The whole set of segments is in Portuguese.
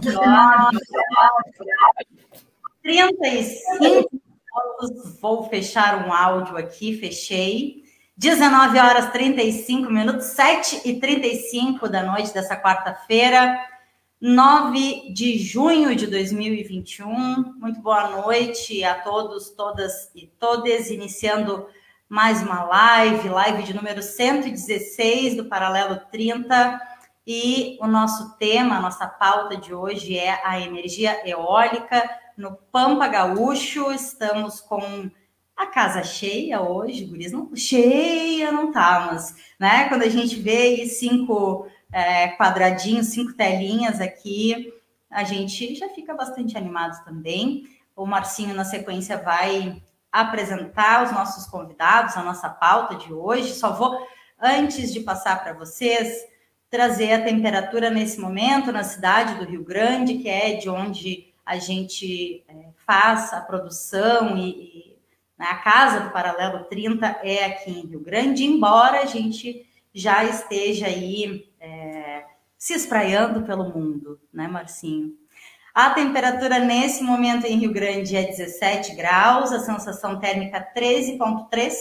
19 horas, 35 minutos. Vou fechar um áudio aqui, fechei. 19 horas 35 minutos, 7 e 35 da noite dessa quarta-feira, 9 de junho de 2021. Muito boa noite a todos, todas e todas, iniciando mais uma live, live de número 116 do Paralelo 30 e o nosso tema, a nossa pauta de hoje é a energia eólica no Pampa Gaúcho. Estamos com a casa cheia hoje, Guris, não cheia não tá, mas né, quando a gente vê cinco é, quadradinhos, cinco telinhas aqui, a gente já fica bastante animado também. O Marcinho, na sequência, vai apresentar os nossos convidados, a nossa pauta de hoje. Só vou, antes de passar para vocês, trazer a temperatura nesse momento na cidade do Rio Grande, que é de onde a gente é, faz a produção e, e né, a casa do Paralelo 30 é aqui em Rio Grande, embora a gente já esteja aí é, se espraiando pelo mundo, né, Marcinho? A temperatura nesse momento em Rio Grande é 17 graus, a sensação térmica 13,3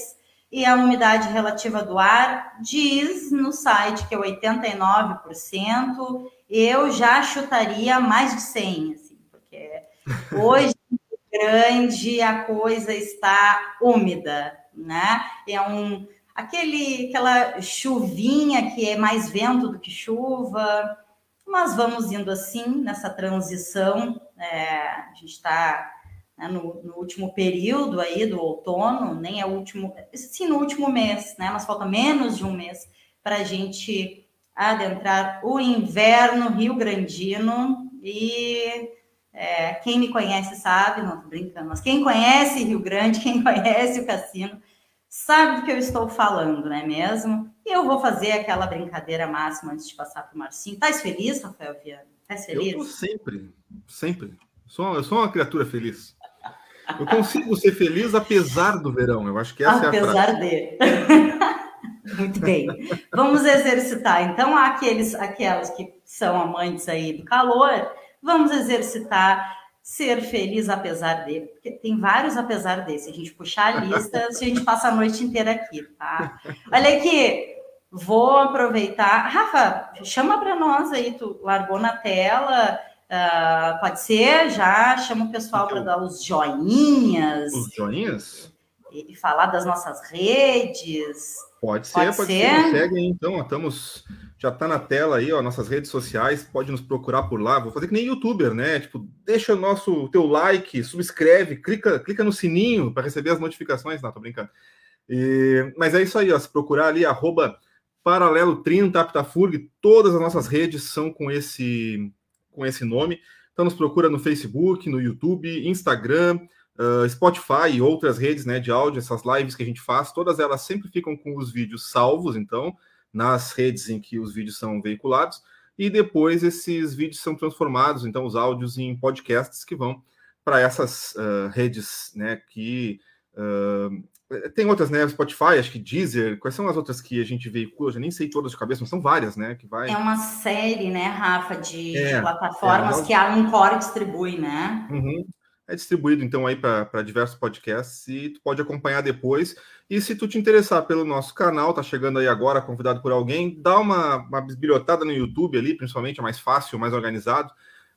e a umidade relativa do ar diz no site que é 89%. Eu já chutaria mais de 100, assim, porque hoje grande a coisa está úmida, né? É um aquele aquela chuvinha que é mais vento do que chuva, mas vamos indo assim nessa transição. É, a gente está né, no, no, último período aí do outono, nem é o último, sim, no último mês, né? Mas falta menos de um mês para a gente adentrar o inverno rio-grandino e é, quem me conhece sabe, não tô brincando, mas quem conhece Rio Grande, quem conhece o cassino, sabe do que eu estou falando, não é mesmo? E eu vou fazer aquela brincadeira máxima antes de passar para o Marcinho. Estás feliz, Rafael Viana? Estás feliz? Eu sempre, sempre. Sou, eu sou uma criatura feliz. Eu consigo ser feliz apesar do verão. Eu acho que essa apesar é a frase. de. Muito bem. Vamos exercitar. Então, aqueles, aquelas que são amantes aí do calor, vamos exercitar ser feliz apesar dele. Porque tem vários apesar desse. Se a gente puxar a lista, a gente passa a noite inteira aqui, tá? Olha aqui. Vou aproveitar. Rafa, chama para nós aí, tu largou na tela Uh, pode ser, já chama o pessoal para dar os joinhas. Os joinhas? E, e, falar das nossas redes. Pode ser, pode, pode ser. ser. Segue aí, então, estamos. Já está na tela aí, ó, nossas redes sociais, pode nos procurar por lá. Vou fazer que nem youtuber, né? Tipo, deixa o nosso teu like, subscreve, clica, clica no sininho para receber as notificações. Não, tô brincando. E, mas é isso aí, ó. Se procurar ali, arroba paralelo 30 Aptafurg, todas as nossas redes são com esse com esse nome. Então nos procura no Facebook, no YouTube, Instagram, uh, Spotify e outras redes né, de áudio, essas lives que a gente faz, todas elas sempre ficam com os vídeos salvos, então, nas redes em que os vídeos são veiculados, e depois esses vídeos são transformados, então, os áudios em podcasts que vão para essas uh, redes né, que uh, tem outras, né? Spotify, acho que Deezer. Quais são as outras que a gente veicula? Eu já nem sei todas de cabeça, mas são várias, né? Que vai... É uma série, né, Rafa, de, é, de plataformas é, que a Encore distribui, né? Uhum. É distribuído, então, aí para diversos podcasts e tu pode acompanhar depois. E se tu te interessar pelo nosso canal, tá chegando aí agora, convidado por alguém, dá uma, uma bisbilhotada no YouTube ali, principalmente, é mais fácil, mais organizado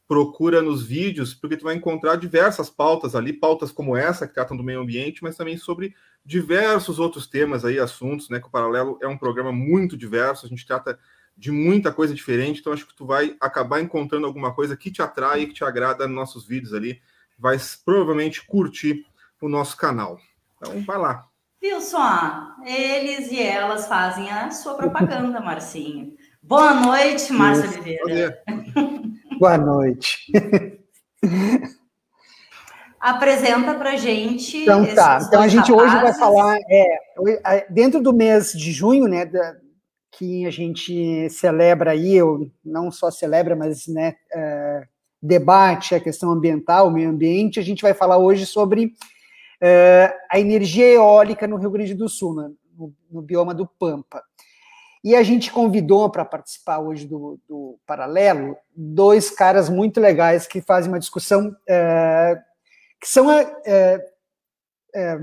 procura nos vídeos, porque tu vai encontrar diversas pautas ali, pautas como essa, que tratam do meio ambiente, mas também sobre diversos outros temas aí, assuntos, né? Que o Paralelo é um programa muito diverso, a gente trata de muita coisa diferente, então acho que tu vai acabar encontrando alguma coisa que te atrai que te agrada nos nossos vídeos ali. Vai provavelmente curtir o nosso canal. Então vai lá. Viu só? Eles e elas fazem a sua propaganda, Marcinho. Boa noite, Márcio Oliveira. Boa noite. Apresenta para gente. Então tá. Então a gente rapazes. hoje vai falar é, dentro do mês de junho, né, da, que a gente celebra aí, ou não só celebra, mas né, é, debate a questão ambiental, o meio ambiente. A gente vai falar hoje sobre é, a energia eólica no Rio Grande do Sul, no, no bioma do Pampa. E a gente convidou para participar hoje do, do, Paralelo dois caras muito legais que fazem uma discussão é, que são é, é,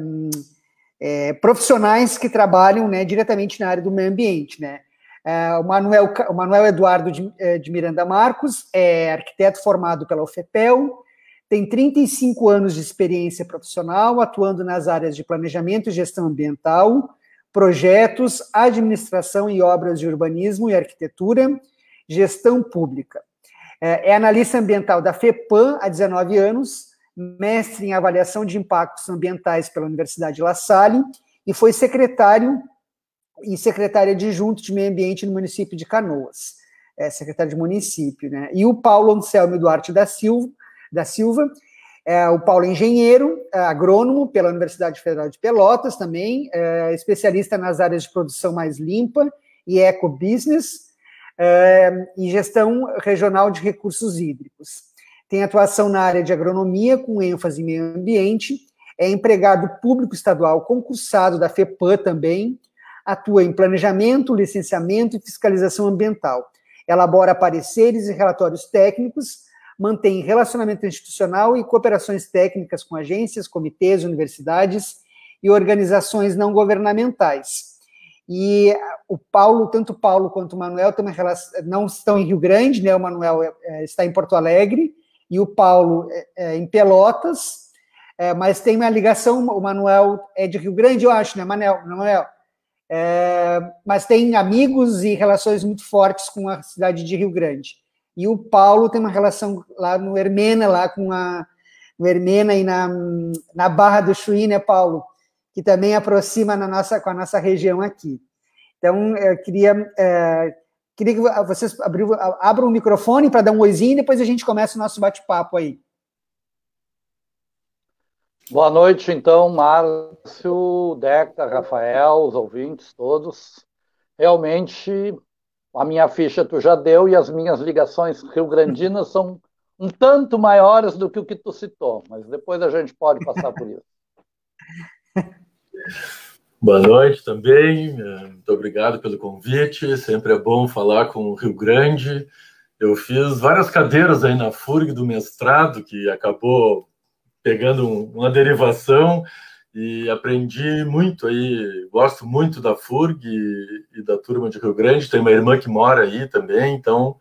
é, profissionais que trabalham né, diretamente na área do meio ambiente. Né? É, o, Manuel, o Manuel Eduardo de, é, de Miranda Marcos é arquiteto formado pela UFEPEL, tem 35 anos de experiência profissional, atuando nas áreas de planejamento e gestão ambiental, projetos, administração e obras de urbanismo e arquitetura, gestão pública. É, é analista ambiental da FEPAM há 19 anos, mestre em avaliação de impactos ambientais pela Universidade La Salle e foi secretário e secretária adjunto de meio ambiente no município de Canoas, é, secretário de município, né? E o Paulo Anselmo Duarte da Silva, da Silva é, o Paulo é engenheiro, é, agrônomo pela Universidade Federal de Pelotas também, é, especialista nas áreas de produção mais limpa e ecobusiness é, e gestão regional de recursos hídricos. Tem atuação na área de agronomia, com ênfase em meio ambiente, é empregado público estadual concursado da FEPAM também, atua em planejamento, licenciamento e fiscalização ambiental. Elabora pareceres e relatórios técnicos mantém relacionamento institucional e cooperações técnicas com agências, comitês, universidades e organizações não governamentais. E o Paulo, tanto o Paulo quanto o Manuel também não estão em Rio Grande, né? O Manuel é, é, está em Porto Alegre e o Paulo é, é em Pelotas, é, mas tem uma ligação. O Manuel é de Rio Grande, eu acho, né, Manuel? Manuel é, mas tem amigos e relações muito fortes com a cidade de Rio Grande. E o Paulo tem uma relação lá no Hermena, lá com a no Hermena e na, na Barra do Chuí, né, Paulo? Que também aproxima na nossa, com a nossa região aqui. Então, eu queria, é, queria que vocês abriu, abram o microfone para dar um oizinho e depois a gente começa o nosso bate-papo aí. Boa noite, então, Márcio, Deca, Rafael, os ouvintes todos. Realmente a minha ficha tu já deu e as minhas ligações rio-grandinas são um tanto maiores do que o que tu citou, mas depois a gente pode passar por isso. Boa noite também, muito obrigado pelo convite, sempre é bom falar com o Rio Grande. Eu fiz várias cadeiras aí na FURG do mestrado, que acabou pegando uma derivação, e aprendi muito aí, gosto muito da FURG e, e, da turma de Rio Grande, tenho uma irmã que mora aí também, então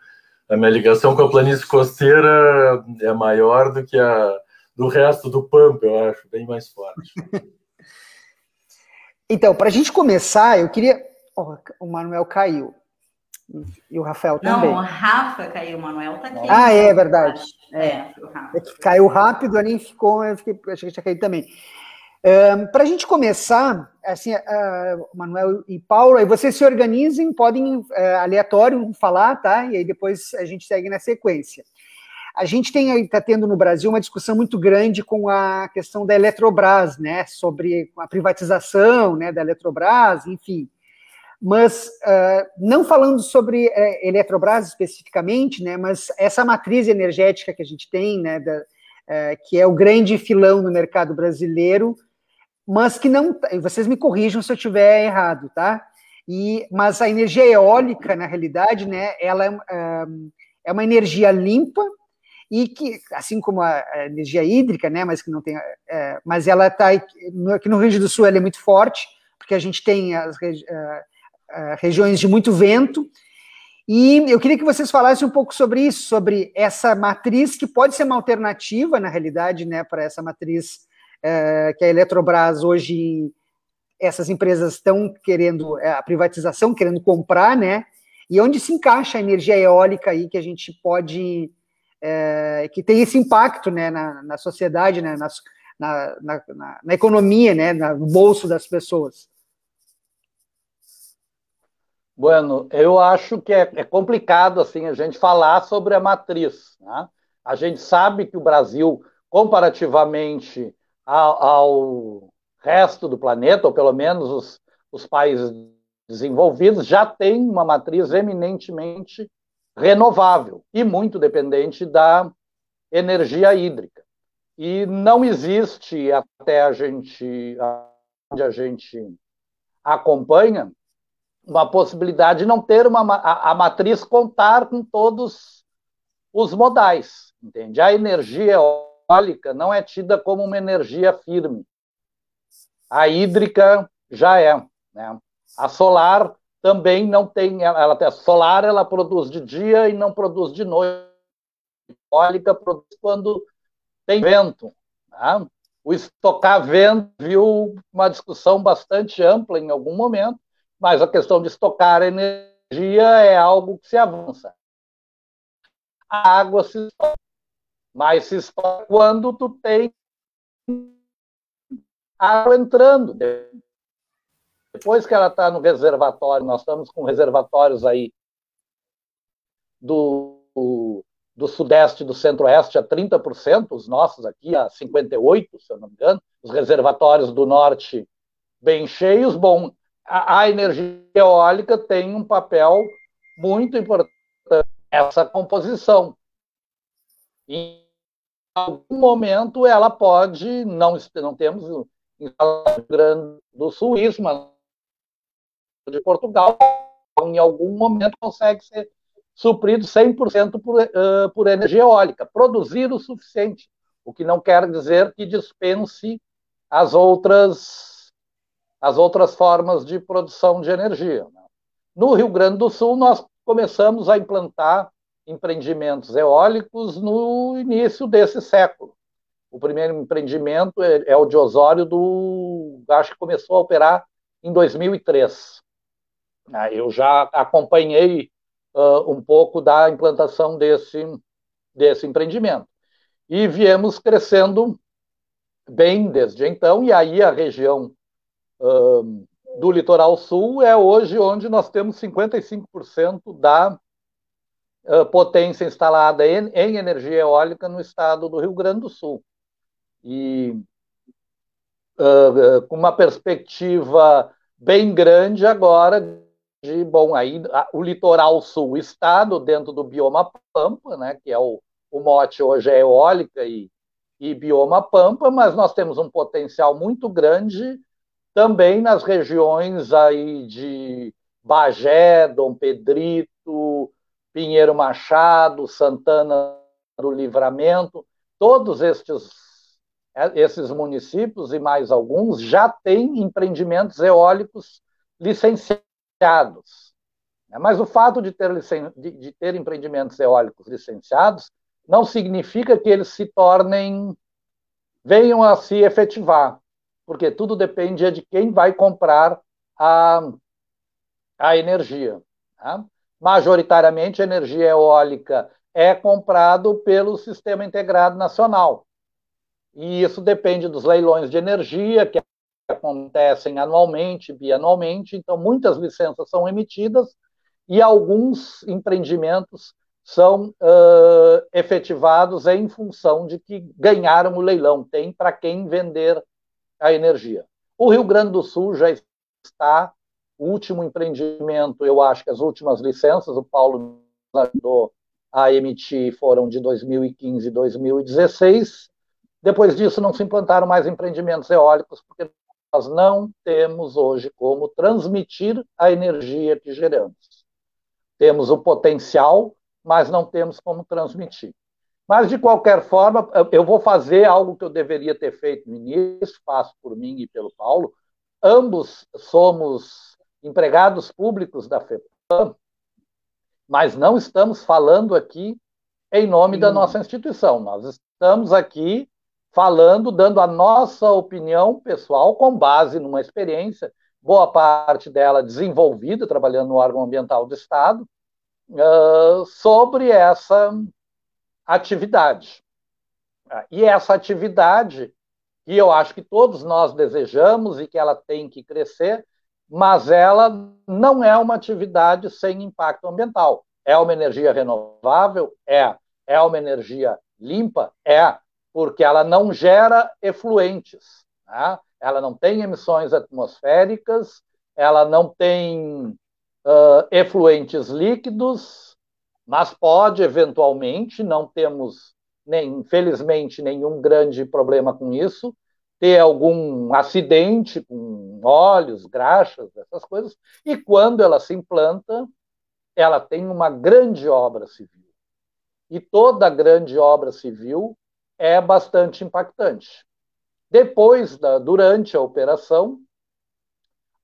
a minha ligação com a planície costeira é maior do que a do resto do Pampa, eu acho, bem mais forte. então, para a gente começar, eu queria... Oh, o Manuel caiu. E o Rafael também. Não, o Rafa caiu, o Manuel tá aqui. Ah, é verdade. É, é, é caiu rápido, nem ficou, eu fiquei, achei que tinha caído também. Para a gente começar, assim, uh, Manuel e Paulo, aí vocês se organizem, podem uh, aleatório falar, tá? E aí depois a gente segue na sequência. A gente tem está tendo no Brasil uma discussão muito grande com a questão da Eletrobras, né? Sobre a privatização, né? Da Eletrobras, enfim. Mas uh, não falando sobre uh, Eletrobras especificamente, né? Mas essa matriz energética que a gente tem, né? Da, uh, que é o grande filão no mercado brasileiro, mas que não. Vocês me corrijam se eu estiver errado, tá? E, mas a energia eólica, na realidade, né, ela é, é uma energia limpa e que, assim como a, energia hídrica, né, mas que não tem, é, mas ela está aqui no Rio Grande do Sul, ela é muito forte, porque a gente tem as regi regiões de muito vento. E eu queria que vocês falassem um pouco sobre isso, sobre essa matriz que pode ser uma alternativa, na realidade, né, para essa matriz é, que a Eletrobras hoje, essas empresas estão querendo, é, a privatização, querendo comprar, né? E onde se encaixa a energia eólica aí que a gente pode, é, que tem esse impacto, né, na, na sociedade, né, na, na, na, na economia, né, no bolso das pessoas. Bueno, eu acho que é, é, complicado assim a gente falar sobre a matriz. Né? A gente sabe que o Brasil, comparativamente ao, ao resto do planeta, ou pelo menos os, os países desenvolvidos, já tem uma matriz eminentemente renovável e muito dependente da energia hídrica. E não existe, até a gente, onde a gente acompanha, uma possibilidade de não ter uma, a, a matriz contar com todos os modais, entende? A energia eólica não é tida como uma energia firme. A hídrica já é, né? A solar também não tem, ela tem solar, ela produz de dia e não produz de noite. A eólica produz quando tem vento. Né? O estocar vento viu uma discussão bastante ampla em algum momento, mas a questão de estocar energia é algo que se avança. A água se estoca, mas se estoca quando tu tem água entrando. Depois que ela está no reservatório, nós estamos com reservatórios aí do, do, sudeste e do centro-oeste a 30%, os nossos aqui a 58%, se eu não me engano, os reservatórios do norte bem cheios. Bom, a, a energia eólica tem um papel muito importante nessa composição. Em algum momento ela pode, não, não temos em Grande do Sul isso, mas de Portugal, em algum momento consegue ser suprido 100% por, uh, por energia eólica, produzir o suficiente, o que não quer dizer que dispense as outras, as outras formas de produção de energia. Né? No Rio Grande do Sul, nós começamos a implantar empreendimentos eólicos no início desse século. O primeiro empreendimento é, é o de Osório, do, acho que começou a operar em 2003. Ah, eu já acompanhei uh, um pouco da implantação desse, desse empreendimento. E viemos crescendo bem desde então, e aí a região uh, do litoral sul é hoje onde nós temos 55% da potência instalada em, em, energia eólica no estado do Rio Grande do Sul. E com uma perspectiva bem grande agora de, bom, aí a, o litoral sul, estado dentro do bioma pampa, né, que é o, o mote hoje é eólica e, e bioma pampa, mas nós temos um potencial muito grande também nas regiões aí de Bagé, Dom Pedrito, Pinheiro Machado, Santana do Livramento, todos estes, esses municípios e mais alguns já têm empreendimentos eólicos licenciados. Né? Mas o fato de ter, de, ter empreendimentos eólicos licenciados não significa que eles se tornem, venham a se efetivar, porque tudo depende de quem vai comprar a, a energia. Né? Majoritariamente, energia eólica é comprado pelo Sistema Integrado Nacional. E isso depende dos leilões de energia, que acontecem anualmente, bianualmente, então muitas licenças são emitidas e alguns empreendimentos são uh, efetivados em função de que ganharam o leilão, tem para quem vender a energia. O Rio Grande do Sul já está, o último empreendimento, eu acho que as últimas licenças, o Paulo ajudou a emitir, foram de 2015 e 2016. Depois disso, não se implantaram mais empreendimentos eólicos, porque nós não temos hoje como transmitir a energia que geramos. Temos o potencial, mas não temos como transmitir. Mas, de qualquer forma, eu vou fazer algo que eu deveria ter feito no início, faço por mim e pelo Paulo. Ambos somos empregados públicos da FEPAM, mas não estamos falando aqui em nome da nossa instituição. Nós estamos aqui falando, dando a nossa opinião pessoal com base numa experiência, boa parte dela desenvolvida, trabalhando no órgão ambiental do Estado, uh, sobre essa atividade. E essa atividade, que eu acho que todos nós desejamos e que ela tem que crescer, mas ela não é uma atividade sem impacto ambiental. É uma energia renovável? É. É uma energia limpa? É, porque ela não gera efluentes. Né? Ela não tem emissões atmosféricas, ela não tem uh, efluentes líquidos, mas pode eventualmente, não temos, nem, infelizmente, nenhum grande problema com isso, ter algum acidente com óleos, graxas, essas coisas, e quando ela se implanta, ela tem uma grande obra civil. E toda grande obra civil é bastante impactante. Depois, da, durante a operação,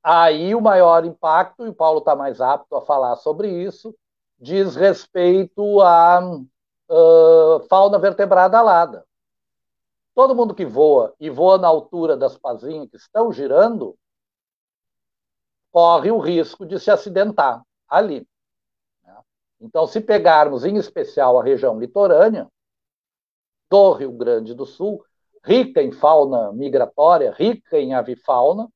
aí o maior impacto, e o Paulo está mais apto a falar sobre isso, diz respeito à uh, fauna vertebrada alada. Todo mundo que voa e voa na altura das pazinhas que estão girando, corre o risco de se acidentar ali. Então, se pegarmos em especial a região litorânea do Rio Grande do Sul, rica em fauna migratória, rica em avifauna,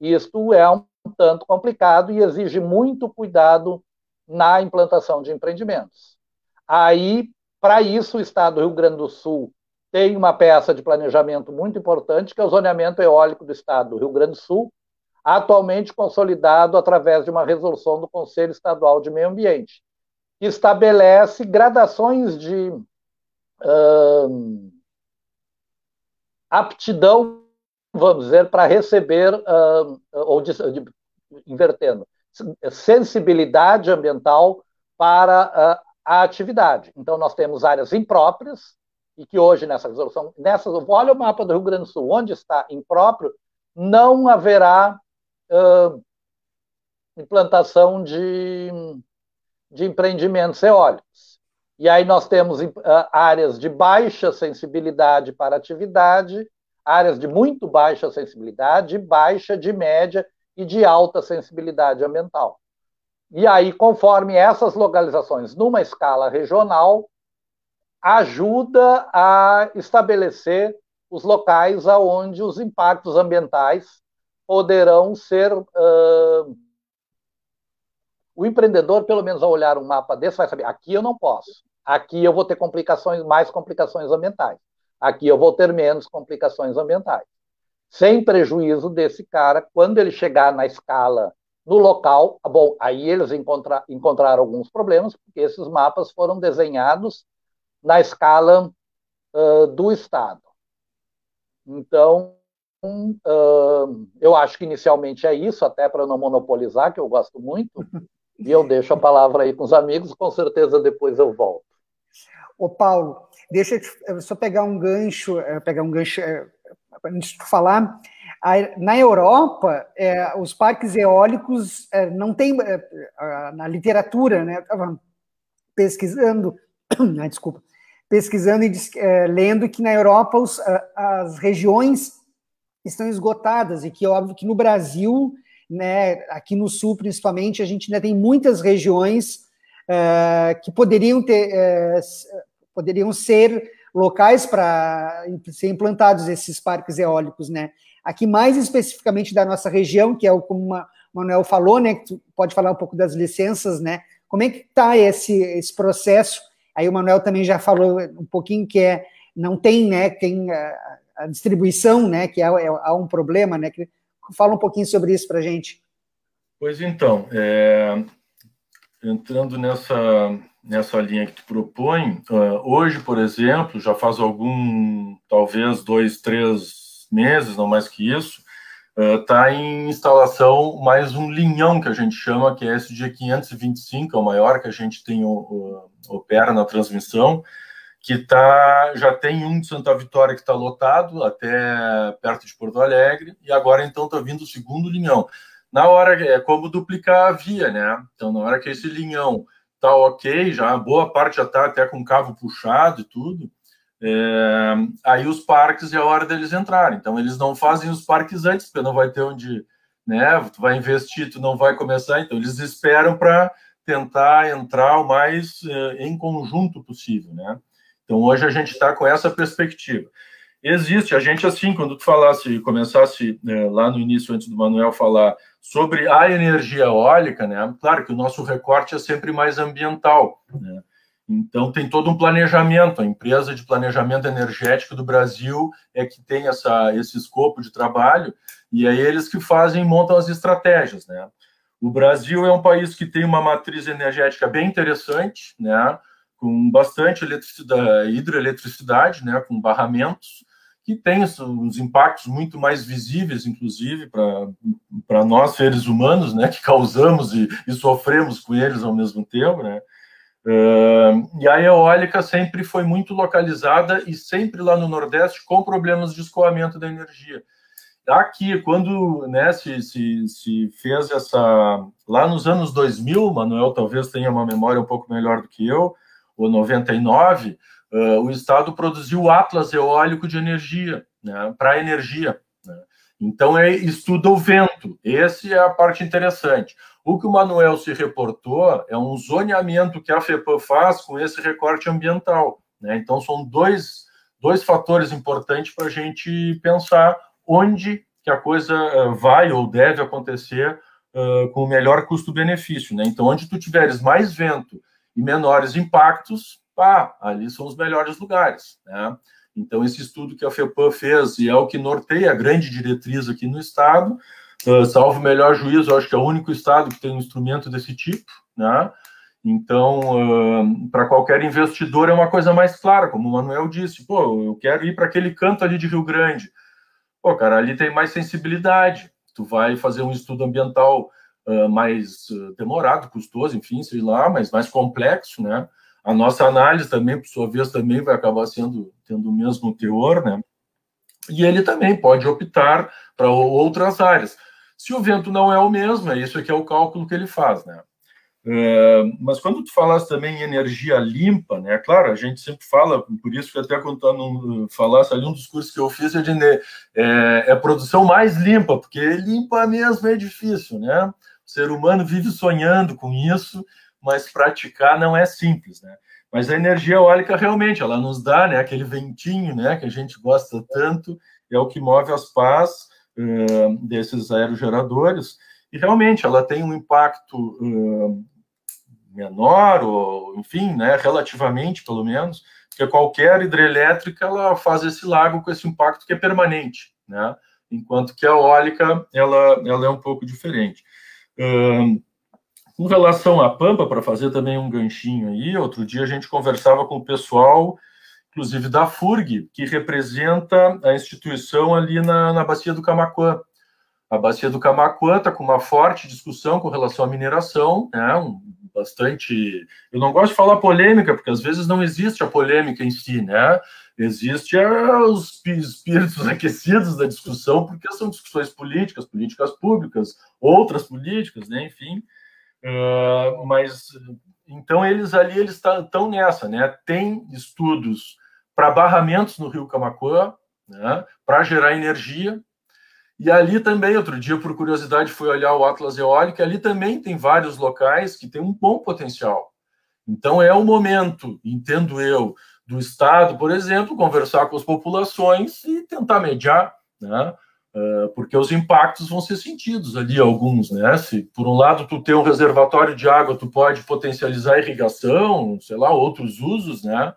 isto é um tanto complicado e exige muito cuidado na implantação de empreendimentos. Aí, para isso, o Estado do Rio Grande do Sul tem uma peça de planejamento muito importante, que é o zoneamento eólico do Estado do Rio Grande do Sul, atualmente consolidado através de uma resolução do Conselho Estadual de Meio Ambiente, que estabelece gradações de aptidão, vamos dizer, para receber, ou de, de, invertendo, sensibilidade ambiental para uh, a atividade. Então, nós temos áreas impróprias, e que hoje, nessa resolução, nessa, olha o mapa do Rio Grande do Sul, onde está impróprio, não haverá implantação de de empreendimentos eólicos. E aí nós temos uh, áreas de baixa sensibilidade para atividade, áreas de muito baixa sensibilidade, baixa, de média e de alta sensibilidade ambiental. E aí, conforme essas localizações numa escala regional, ajuda a estabelecer os locais aonde os impactos ambientais poderão ser uh, o empreendedor, pelo menos ao olhar um mapa desse, vai saber: aqui eu não posso, aqui eu vou ter complicações, mais complicações ambientais, aqui eu vou ter menos complicações ambientais. Sem prejuízo desse cara, quando ele chegar na escala no local, bom, aí eles encontra, encontraram alguns problemas, porque esses mapas foram desenhados na escala uh, do Estado. Então, uh, eu acho que inicialmente é isso, até para não monopolizar, que eu gosto muito. E eu deixo a palavra aí com os amigos, com certeza depois eu volto. Ô, Paulo, deixa eu só pegar um gancho, é, pegar um gancho é, antes de falar. Na Europa, é, os parques eólicos é, não tem é, na literatura, né? Estava pesquisando, desculpa, pesquisando e é, lendo que na Europa os, as regiões estão esgotadas e que é óbvio que no Brasil né, aqui no sul principalmente, a gente ainda tem muitas regiões uh, que poderiam ter, uh, poderiam ser locais para ser implantados esses parques eólicos, né? Aqui mais especificamente da nossa região, que é o como o Manuel falou, né? Que tu pode falar um pouco das licenças, né? Como é que está esse, esse processo? Aí o Manuel também já falou um pouquinho que é não tem, né? Tem a, a distribuição, né? Que é, é, há um problema, né? Que Fala um pouquinho sobre isso para gente. Pois então, é, entrando nessa, nessa linha que tu propõe, uh, hoje, por exemplo, já faz algum, talvez dois, três meses, não mais que isso, está uh, em instalação mais um linhão que a gente chama, que é esse dia 525, é o maior que a gente tem uh, opera na transmissão, que tá, já tem um de Santa Vitória que está lotado até perto de Porto Alegre, e agora então está vindo o segundo linhão. Na hora, é como duplicar a via, né? Então, na hora que esse linhão tá ok, já boa parte já está até com cavo puxado e tudo, é, aí os parques é a hora deles entrarem. Então, eles não fazem os parques antes, porque não vai ter onde, né? Tu vai investir, tu não vai começar, então eles esperam para tentar entrar o mais é, em conjunto possível, né? Então, hoje a gente está com essa perspectiva. Existe. A gente, assim, quando tu falasse, começasse né, lá no início, antes do Manuel falar sobre a energia eólica, né? Claro que o nosso recorte é sempre mais ambiental, né? Então, tem todo um planejamento. A empresa de planejamento energético do Brasil é que tem essa, esse escopo de trabalho, e é eles que fazem, montam as estratégias. Né? O Brasil é um país que tem uma matriz energética bem interessante, né? com bastante eletricidade, hidroeletricidade, né? com barramentos, que tem uns impactos muito mais visíveis, inclusive, para nós, seres humanos, né? que causamos e, e sofremos com eles ao mesmo tempo. Né? Uh, e a eólica sempre foi muito localizada e sempre lá no Nordeste com problemas de escoamento da energia. Aqui, quando né, se, se, se fez essa. Lá nos anos 2000, Manuel talvez tenha uma memória um pouco melhor do que eu, ou 99, uh, o Estado produziu o Atlas Eólico de Energia, né, para energia. Então, é, estuda o vento. Essa é a parte interessante. O que o Manuel se reportou é um zoneamento que a FEPAM faz com esse recorte ambiental. Né? Então, são dois, dois fatores importantes para a gente pensar onde que a coisa uh, vai ou deve acontecer uh, com o melhor custo-benefício. Né? Então, onde tu tiveres mais vento e menores impactos, pá, ali são os melhores lugares. Né? Então, esse estudo que a FEPAM fez, e é o que norteia a grande diretriz aqui no Estado, uh, salvo melhor juízo, acho que é o único Estado que tem um instrumento desse tipo, né? Então, uh, para qualquer investidor é uma coisa mais clara, como o Manuel disse, pô, eu quero ir para aquele canto ali de Rio Grande. Pô, cara, ali tem mais sensibilidade. Tu vai fazer um estudo ambiental uh, mais demorado, custoso, enfim, sei lá, mas mais complexo, né? A nossa análise também, por sua vez, também vai acabar sendo tendo o mesmo teor, né? E ele também pode optar para outras áreas. Se o vento não é o mesmo, é isso que é o cálculo que ele faz, né? É, mas quando tu falasse também em energia limpa, né? Claro, a gente sempre fala, por isso que até quando falasse ali um dos cursos que eu fiz, eu disse, é, é produção mais limpa, porque limpa mesmo é difícil, né? O ser humano vive sonhando com isso, mas praticar não é simples, né? Mas a energia eólica realmente ela nos dá, né, aquele ventinho, né, que a gente gosta tanto, é o que move as pás uh, desses aerogeradores. E realmente ela tem um impacto uh, menor, ou enfim, né, relativamente pelo menos, porque qualquer hidrelétrica ela faz esse lago com esse impacto que é permanente, né? Enquanto que a eólica ela, ela é um pouco diferente. Uh, com relação à Pampa, para fazer também um ganchinho aí, outro dia a gente conversava com o pessoal, inclusive da FURG, que representa a instituição ali na, na Bacia do Camacuã. A Bacia do Camacuã está com uma forte discussão com relação à mineração, né, um, bastante... Eu não gosto de falar polêmica, porque às vezes não existe a polêmica em si, né? Existe é, os espíritos aquecidos da discussão, porque são discussões políticas, políticas públicas, outras políticas, né, enfim... Uh, mas então eles ali eles estão nessa, né? Tem estudos para barramentos no Rio Camacuã, né? Para gerar energia. E ali também, outro dia, por curiosidade, fui olhar o Atlas Eólico, ali também tem vários locais que têm um bom potencial. Então é o momento, entendo eu, do Estado, por exemplo, conversar com as populações e tentar mediar, né? Ah, porque os impactos vão ser sentidos ali alguns, né? Se por um lado tu tem um reservatório de água, tu pode potencializar a irrigação, sei lá, outros usos, né?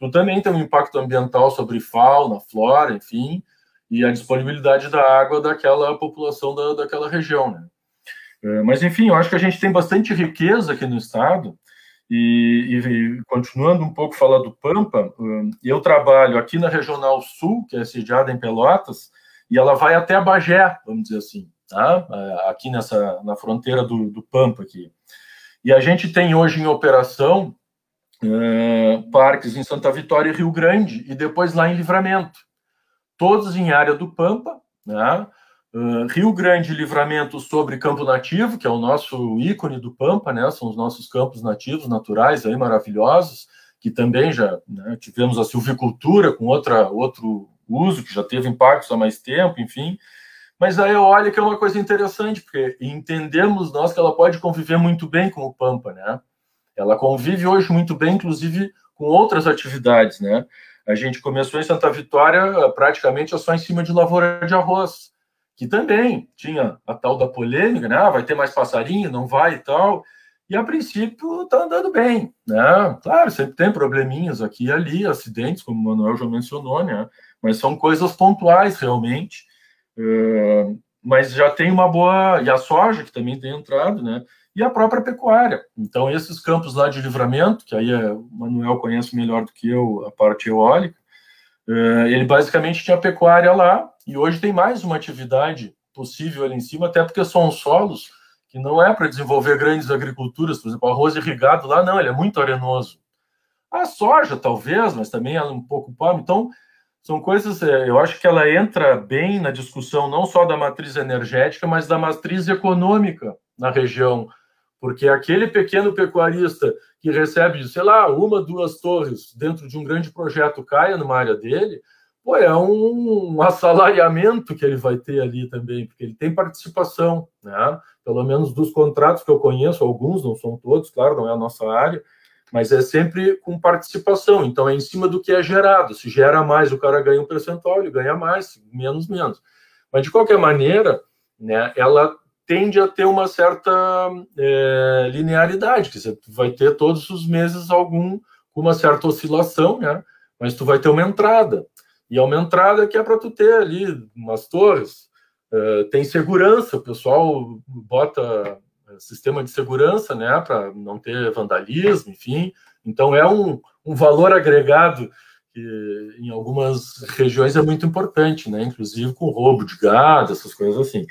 Tu também tem um impacto ambiental sobre fauna, flora, enfim, e a disponibilidade da água daquela população da, daquela região, né? Ah, mas enfim, eu acho que a gente tem bastante riqueza aqui no estado. E, e, continuando um pouco falar do Pampa, ah, eu trabalho aqui na Regional Sul, que é sediada em Pelotas, e ela vai até a Bagé, vamos dizer assim, tá? aqui nessa na fronteira do, do Pampa aqui. E a gente tem hoje em operação é, parques em Santa Vitória e Rio Grande e depois lá em Livramento, todos em área do Pampa, né? Uh, Rio Grande Livramento sobre Campo Nativo, que é o nosso ícone do Pampa, né? São os nossos campos nativos, naturais, aí maravilhosos, que também já né, tivemos a silvicultura com outra, outro uso, que já teve impactos há mais tempo, enfim. Mas a eólica é uma coisa interessante, porque entendemos nós que ela pode conviver muito bem com o Pampa, né? Ela convive hoje muito bem, inclusive, com outras atividades, né? a gente começou em Santa Vitória praticamente só em cima de lavoura de arroz, que também tinha a tal da polêmica, né? Ah, vai ter mais passarinho, não vai e tal. E a princípio está andando bem, né? Claro, sempre tem probleminhas aqui e ali, acidentes, como o Manuel já mencionou, né? Mas são coisas pontuais realmente. Uh, mas já tem uma boa. E a soja, que também tem entrado, né? E a própria pecuária. Então, esses campos lá de livramento, que aí é, o Manuel conhece melhor do que eu a parte eólica, uh, ele basicamente tinha pecuária lá, e hoje tem mais uma atividade possível ali em cima, até porque são solos que não é para desenvolver grandes agriculturas, por exemplo, arroz irrigado lá, não, ele é muito arenoso. A soja, talvez, mas também é um pouco pobre. Então, são coisas, é, eu acho que ela entra bem na discussão não só da matriz energética, mas da matriz econômica na região, porque aquele pequeno pecuarista que recebe, sei lá, uma, duas torres dentro de um grande projeto caia numa área dele, pô, é um assalariamento que ele vai ter ali também, porque ele tem participação, né? Pelo menos dos contratos que eu conheço, alguns, não são todos, claro, não é a nossa área, mas é sempre com participação. Então é em cima do que é gerado. Se gera mais, o cara ganha um percentual, ele ganha mais, menos, menos. Mas de qualquer maneira, né, ela tende a ter uma certa é, linearidade, que você vai ter todos os meses algum uma certa oscilação, né? Mas tu vai ter uma entrada. E é uma entrada que é para tu ter ali umas torres, uh, tem segurança, o pessoal bota sistema de segurança, né, para não ter vandalismo, enfim. Então é um, um valor agregado que em algumas regiões é muito importante, né, inclusive com roubo de gado, essas coisas assim.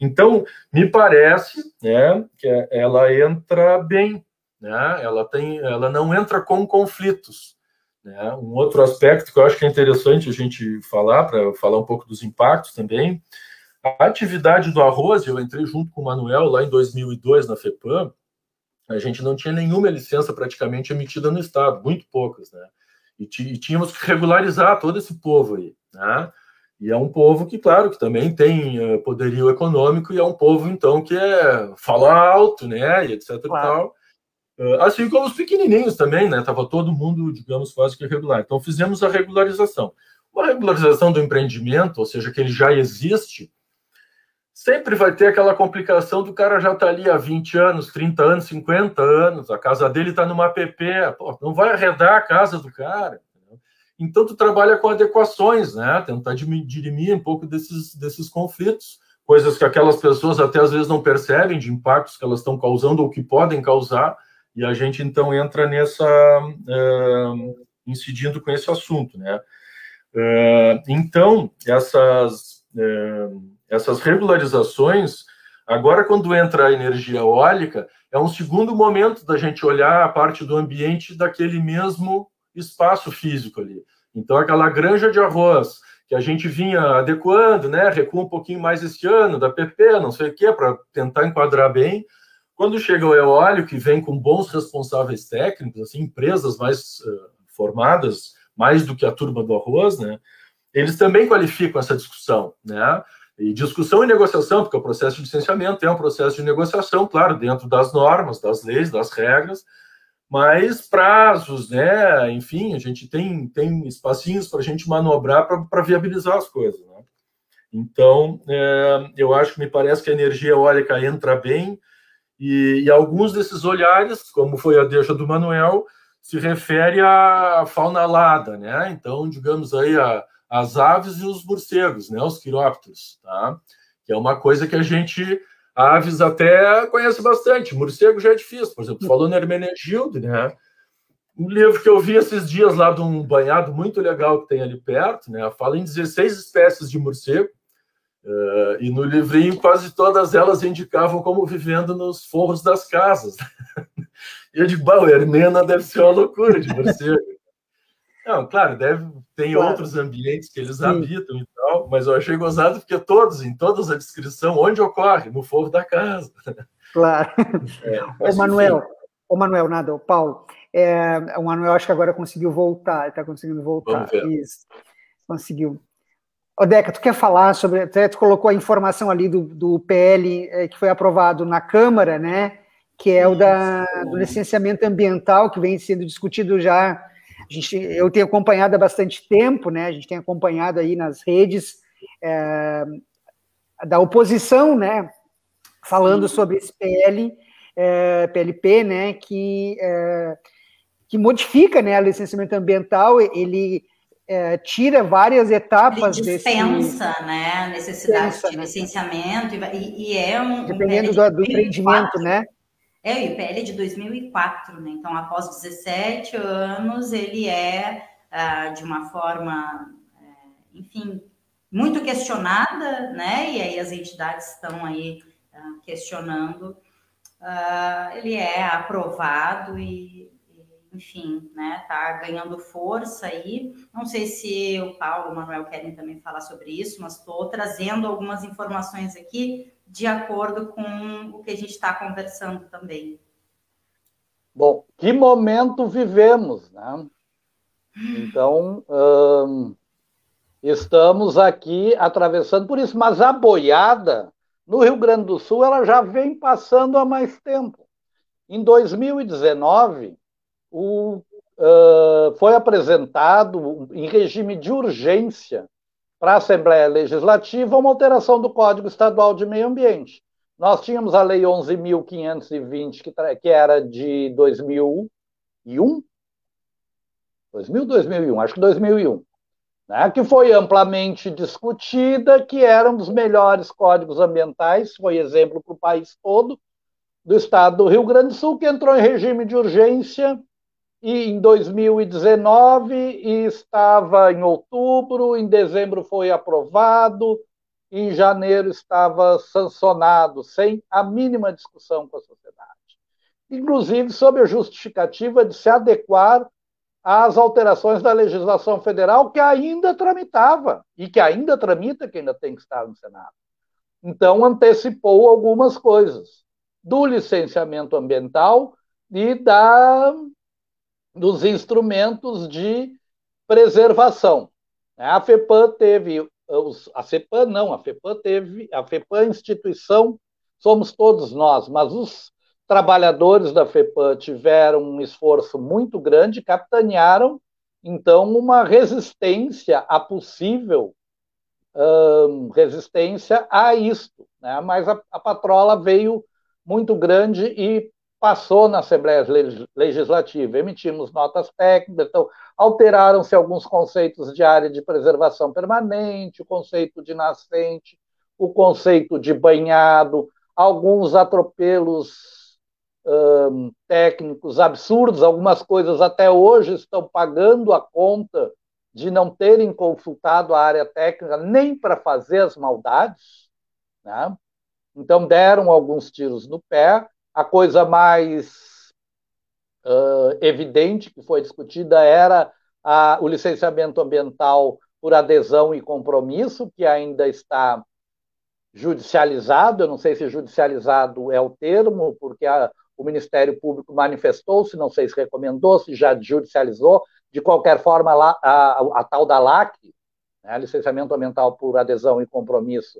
Então me parece, né, que ela entra bem, né, ela tem, ela não entra com conflitos. Né? Um outro aspecto que eu acho que é interessante a gente falar para falar um pouco dos impactos também a atividade do arroz, eu entrei junto com o Manuel lá em 2002 na FEPAM, a gente não tinha nenhuma licença praticamente emitida no estado, muito poucas, né? E, e tínhamos que regularizar todo esse povo aí, né? E é um povo que, claro, que também tem uh, poderio econômico e é um povo, então, que é, fala alto, né? E etc claro. e tal. Uh, assim como os pequenininhos também, né? Tava todo mundo, digamos, quase que regular. Então, fizemos a regularização. Uma regularização do empreendimento, ou seja, que ele já existe, sempre vai ter aquela complicação do cara já tá ali há 20 anos, 30 anos, 50 anos, a casa dele está numa app, não vai arredar a casa do cara. Então, tu trabalha com adequações, né? Tentar dirimir um pouco desses, desses conflitos, coisas que aquelas pessoas até às vezes não percebem de impactos que elas estão causando ou que podem causar, e a gente então entra nessa. Uh, incidindo com esse assunto, né? Uh, então, essas. Uh, essas regularizações, agora quando entra a energia eólica, é um segundo momento da gente olhar a parte do ambiente daquele mesmo espaço físico ali. Então, aquela granja de arroz que a gente vinha adequando, né, recua um pouquinho mais este ano, da PP, não sei o quê, para tentar enquadrar bem. Quando chega o eólico, que vem com bons responsáveis técnicos, assim, empresas mais uh, formadas, mais do que a turma do arroz, né, eles também qualificam essa discussão, né? E discussão e negociação, porque o processo de licenciamento é um processo de negociação, claro, dentro das normas, das leis, das regras, mas prazos, né? Enfim, a gente tem, tem espacinhos para a gente manobrar para viabilizar as coisas, né? Então, é, eu acho que me parece que a energia eólica entra bem, e, e, alguns desses olhares, como foi a deixa do Manuel, se refere à fauna alada, né? Então, digamos aí, a as aves e os morcegos, né, os quirópteros, tá? Que é uma coisa que a gente aves até conhece bastante. Morcego já é difícil, por exemplo, falou no Hermenegildo, né? Um livro que eu vi esses dias lá de um banhado muito legal que tem ali perto, né? Fala em 16 espécies de morcego. Uh, e no livrinho quase todas elas indicavam como vivendo nos forros das casas. e eu digo, bah, Hermena deve ser uma loucura de morcego. Não, claro, deve tem claro. outros ambientes que eles Sim. habitam e tal, mas eu achei gozado porque todos, em todas a descrição, onde ocorre? No forro da casa. Claro. É, o Manuel, o Manuel, nada, o Paulo. É, o Manuel acho que agora conseguiu voltar, está conseguindo voltar. Isso. Conseguiu. Odeca, tu quer falar sobre. Até tu colocou a informação ali do, do PL é, que foi aprovado na Câmara, né? Que é o da, do licenciamento ambiental, que vem sendo discutido já A gente, eu tenho acompanhado há bastante tempo, né? A gente tem acompanhado aí nas redes é, da oposição, né? Falando sobre esse PL, é, PLP, né? Que, é, que modifica né, a licenciamento ambiental, ele é, tira várias etapas ele dispensa, desse... né, a necessidade dispensa, de né? licenciamento e, e, é um dependendo um do, do empreendimento, né? É, o IPL é de 2004, né? Então, após 17 anos, ele é ah, de uma forma, é, enfim, muito questionada, né? E aí as entidades estão aí ah, questionando. Ah, ele é aprovado e enfim, né, tá ganhando força aí. Não sei se o Paulo o Manuel querem também falar sobre isso, mas estou trazendo algumas informações aqui de acordo com o que a gente está conversando também. Bom, que momento vivemos, né? Então, hum, estamos aqui atravessando por isso, mas a boiada no Rio Grande do Sul ela já vem passando há mais tempo. Em 2019, o, uh, foi apresentado em regime de urgência para a Assembleia Legislativa uma alteração do Código Estadual de Meio Ambiente. Nós tínhamos a Lei 11.520, que, que era de 2001, 2000, 2001, acho que 2001, né, que foi amplamente discutida, que era um dos melhores códigos ambientais, foi exemplo para o país todo, do estado do Rio Grande do Sul, que entrou em regime de urgência e em 2019 e estava em outubro, em dezembro foi aprovado, em janeiro estava sancionado, sem a mínima discussão com a sociedade. Inclusive sob a justificativa de se adequar às alterações da legislação federal que ainda tramitava e que ainda tramita, que ainda tem que estar no Senado. Então, antecipou algumas coisas do licenciamento ambiental e da dos instrumentos de preservação. A FEPAM teve, a FEPAM não, a FEPAM teve, a FEPAM instituição, somos todos nós, mas os trabalhadores da FEPAM tiveram um esforço muito grande, capitanearam, então, uma resistência a possível hum, resistência a isto. Né? Mas a, a patrola veio muito grande e passou na Assembleia Legislativa, emitimos notas técnicas, então alteraram-se alguns conceitos de área de preservação permanente, o conceito de nascente, o conceito de banhado, alguns atropelos hum, técnicos absurdos, algumas coisas até hoje estão pagando a conta de não terem consultado a área técnica nem para fazer as maldades, né? Então deram alguns tiros no pé a coisa mais uh, evidente que foi discutida era a, o licenciamento ambiental por adesão e compromisso, que ainda está judicializado. Eu não sei se judicializado é o termo, porque a, o Ministério Público manifestou-se, não sei se recomendou, se já judicializou. De qualquer forma, a, a, a tal da LAC, né, licenciamento ambiental por adesão e compromisso,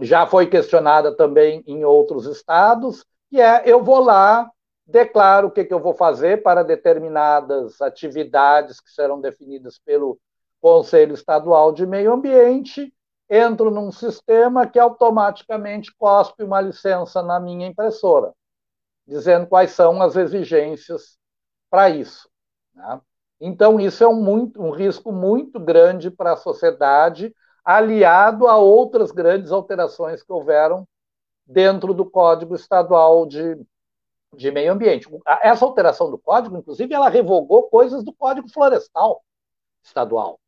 já foi questionada também em outros estados que é eu vou lá, declaro o que, que eu vou fazer para determinadas atividades que serão definidas pelo Conselho Estadual de Meio Ambiente, entro num sistema que automaticamente cospe uma licença na minha impressora, dizendo quais são as exigências para isso. Né? Então, isso é um, muito, um risco muito grande para a sociedade, aliado a outras grandes alterações que houveram dentro do Código Estadual de, de Meio Ambiente. Essa alteração do código, inclusive, ela revogou coisas do Código Florestal Estadual.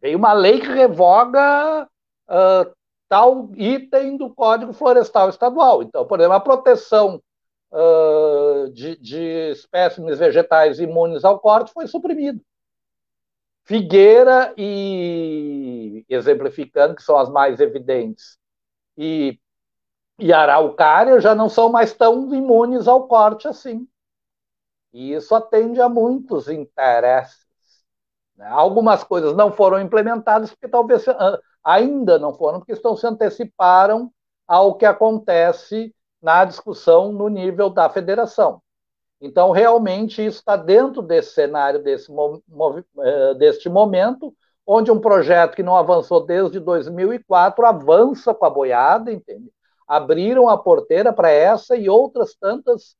Veio uma lei que revoga uh, tal item do Código Florestal Estadual. Então, por exemplo, a proteção uh, de, de espécimes vegetais imunes ao corte foi suprimida. Figueira e exemplificando, que são as mais evidentes, e e araucária já não são mais tão imunes ao corte assim. E isso atende a muitos interesses. Né? Algumas coisas não foram implementadas porque talvez ah, ainda não foram, porque estão se anteciparam ao que acontece na discussão no nível da federação. Então, realmente, isso está dentro desse cenário, desse, eh, deste momento, onde um projeto que não avançou desde 2004 avança com a boiada, entende? Abriram a porteira para essa e outras tantas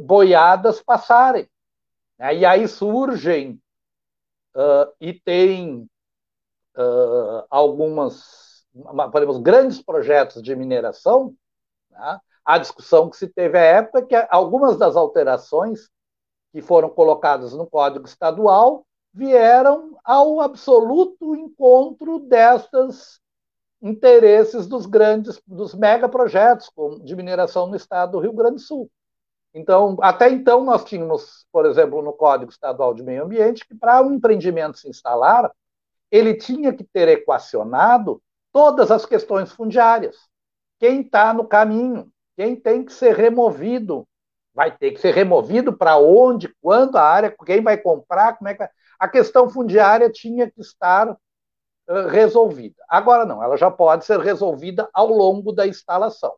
boiadas passarem. Né? E aí surgem uh, e tem uh, algumas, podemos, grandes projetos de mineração. Né? A discussão que se teve à época é que algumas das alterações que foram colocadas no Código Estadual vieram ao absoluto encontro destas interesses dos grandes, dos megaprojetos de mineração no estado do Rio Grande do Sul. Então, até então, nós tínhamos, por exemplo, no Código Estadual de Meio Ambiente, que para um empreendimento se instalar, ele tinha que ter equacionado todas as questões fundiárias. Quem está no caminho, quem tem que ser removido, vai ter que ser removido para onde, quando a área, quem vai comprar, como é que vai... A questão fundiária tinha que estar resolvida. Agora não, ela já pode ser resolvida ao longo da instalação.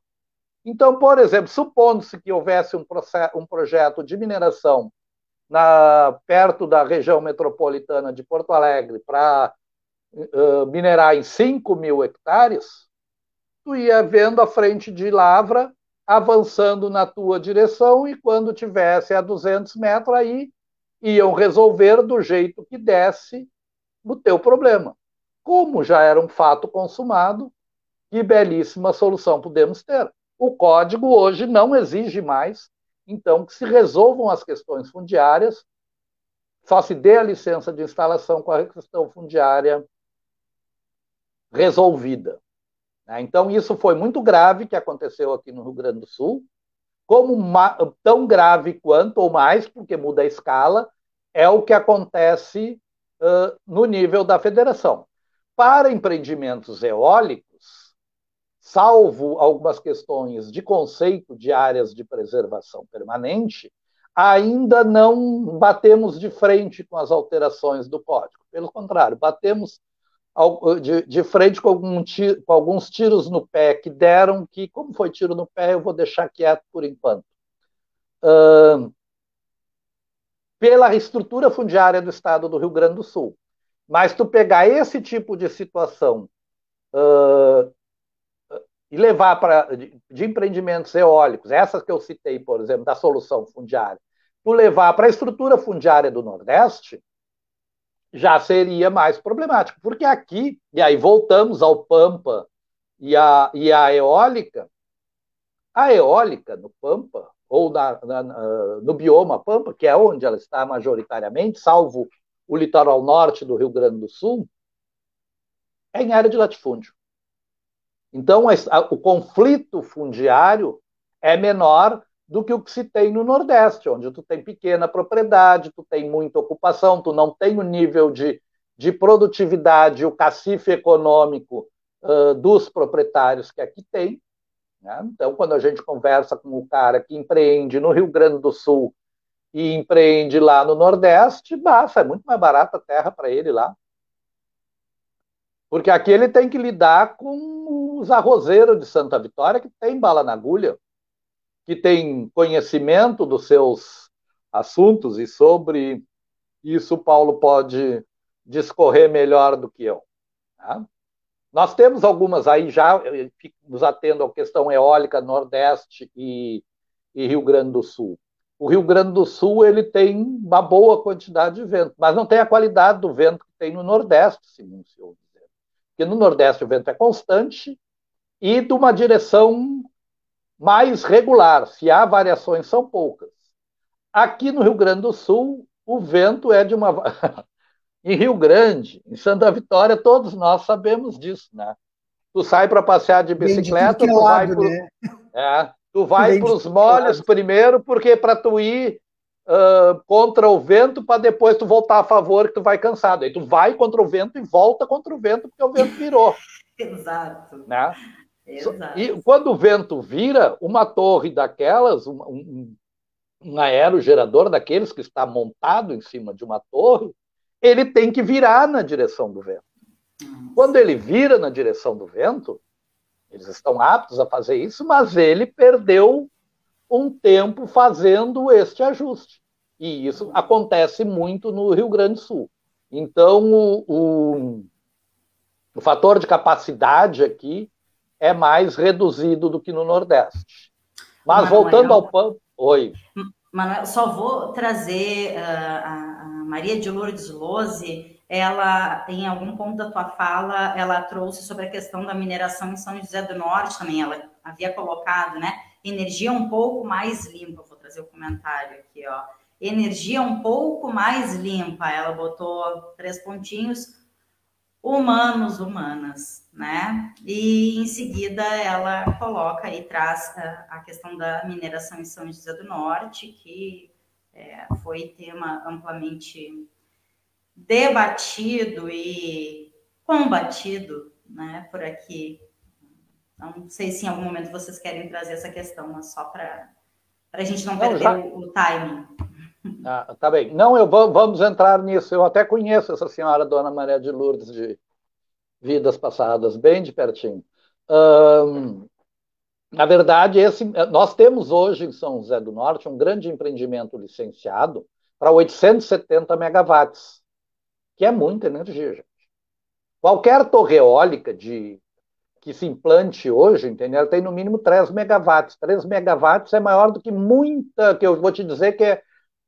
Então, por exemplo, supondo-se que houvesse um, processo, um projeto de mineração na, perto da região metropolitana de Porto Alegre para uh, minerar em 5 mil hectares, tu ia vendo a frente de lavra avançando na tua direção e quando tivesse a 200 metros aí iam resolver do jeito que desse o teu problema. Como já era um fato consumado, que belíssima solução podemos ter. O código hoje não exige mais, então, que se resolvam as questões fundiárias, só se dê a licença de instalação com a questão fundiária resolvida. Né? Então, isso foi muito grave que aconteceu aqui no Rio Grande do Sul, como tão grave quanto, ou mais, porque muda a escala, é o que acontece uh, no nível da federação. Para empreendimentos eólicos, salvo algumas questões de conceito de áreas de preservação permanente, ainda não batemos de frente com as alterações do código. Pelo contrário, batemos de, frente com, alguns tiros no pé que deram, que, como foi tiro no pé, eu vou deixar quieto por enquanto. Uh, pela estrutura fundiária do estado do Rio Grande do Sul. Mas tu pegar esse tipo de situação uh, e levar para de, de, empreendimentos eólicos, essas que eu citei, por exemplo, da solução fundiária, tu levar para a estrutura fundiária do Nordeste, já seria mais problemático, porque aqui, e aí voltamos ao Pampa e a, e a eólica, a eólica no Pampa, ou na, na, no bioma Pampa, que é onde ela está majoritariamente, salvo o litoral norte do Rio Grande do Sul, é em área de latifúndio. Então, o conflito fundiário é menor do que o que se tem no Nordeste, onde tu tem pequena propriedade, tu tem muita ocupação, tu não tem o nível de, de produtividade, o cacife econômico uh, dos proprietários que aqui tem. Né? Então, quando a gente conversa com o cara que empreende no Rio Grande do Sul e empreende lá no Nordeste, basta, é muito mais barata a terra para ele lá. Porque aqui ele tem que lidar com os arrozeiros de Santa Vitória, que tem bala na agulha, que tem conhecimento dos seus assuntos, e sobre isso Paulo pode discorrer melhor do que eu. Tá? Nós temos algumas aí já, nos atendo à questão eólica Nordeste e, e Rio Grande do Sul. O Rio Grande do Sul ele tem uma boa quantidade de vento, mas não tem a qualidade do vento que tem no Nordeste, segundo o senhor porque no Nordeste o vento é constante e de uma direção mais regular. Se há variações, são poucas. Aqui no Rio Grande do Sul, o vento é de uma. em Rio Grande, em Santa Vitória, todos nós sabemos disso, né? Tu sai para passear de bicicleta, tu vai, pro... né? é, tu vai para os molhos primeiro, porque para tu ir uh, contra o vento para depois tu voltar a favor que tu vai cansado. Aí tu vai contra o vento e volta contra o vento porque o vento virou. Exato. Né? Exato. E quando o vento vira, uma torre daquelas, um, um, um aerogerador daqueles que está montado em cima de uma torre, ele tem que virar na direção do vento. Quando ele vira na direção do vento, eles estão aptos a fazer isso, mas ele perdeu um tempo fazendo este ajuste. E isso acontece muito no Rio Grande do Sul. Então, o, o, o fator de capacidade aqui é mais reduzido do que no Nordeste. Mas Manuel, voltando ao PAN. Oi. Manuel, só vou trazer uh, a, a, Maria de Lourdes Lose. Ela, em algum ponto da tua fala, ela trouxe sobre a questão da mineração em São José do Norte também. Ela havia colocado, né? Energia um pouco mais limpa. Vou trazer o comentário aqui, ó. Energia um pouco mais limpa. Ela botou três pontinhos humanos, humanas, né? E em seguida ela coloca e traz a, a questão da mineração em São José do Norte, que é, foi tema amplamente debatido e combatido, né, por aqui. Não sei se em algum momento vocês querem trazer essa questão, mas só para a gente não, não perder já... o, o timing. Ah, tá bem. Não, eu vou, vamos entrar nisso. Eu até conheço essa senhora, Dona Maria de Lourdes, de vidas passadas, bem de pertinho. Na verdade, esse, nós temos hoje em São José do Norte um grande empreendimento licenciado para 870 megawatts, que é muita energia, gente. Qualquer torre eólica de, que se implante hoje, entendeu? tem no mínimo 3 megawatts. 3 megawatts é maior do que muita, que eu vou te dizer que é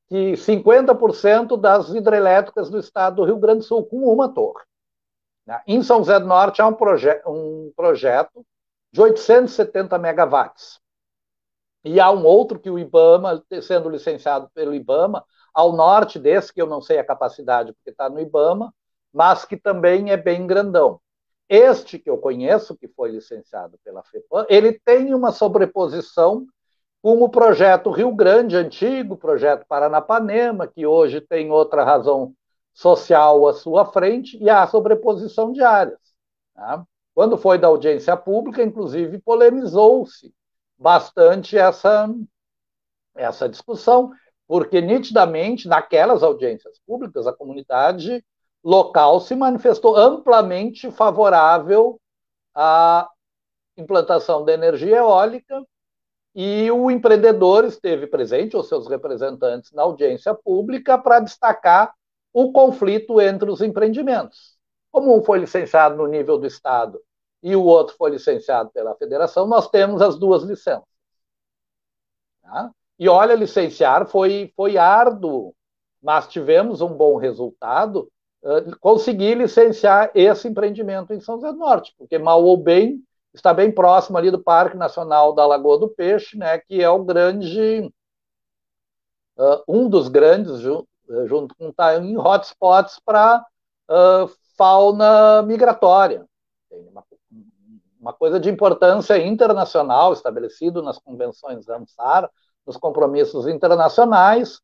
que 50% das hidrelétricas do estado do Rio Grande do Sul com uma torre. Né? Em São José do Norte há um, proje um projeto de 870 megawatts. E há um outro que o IBAMA, sendo licenciado pelo IBAMA, ao norte desse, que eu não sei a capacidade, porque está no IBAMA, mas que também é bem grandão. Este que eu conheço, que foi licenciado pela FEPAM, ele tem uma sobreposição com o projeto Rio Grande antigo, projeto Paranapanema, que hoje tem outra razão social à sua frente, e a sobreposição de áreas. Tá? Quando foi da audiência pública, inclusive, polemizou-se bastante essa, essa discussão, porque nitidamente, naquelas audiências públicas, a comunidade local se manifestou amplamente favorável à implantação da energia eólica e o empreendedor esteve presente, ou seus representantes, na audiência pública para destacar o conflito entre os empreendimentos. Como um foi licenciado no nível do Estado e o outro foi licenciado pela Federação, nós temos as duas licenças. Tá? E olha, licenciar foi, foi árduo, mas tivemos um bom resultado. Conseguir licenciar esse empreendimento em São José do Norte, porque mal ou bem está bem próximo ali do Parque Nacional da Lagoa do Peixe, né, que é o grande, uh, um dos grandes, eh, junto com em hotspots para uh, fauna migratória. Uma, uma, coisa de importância internacional estabelecido nas convenções Ramsar, nos compromissos internacionais.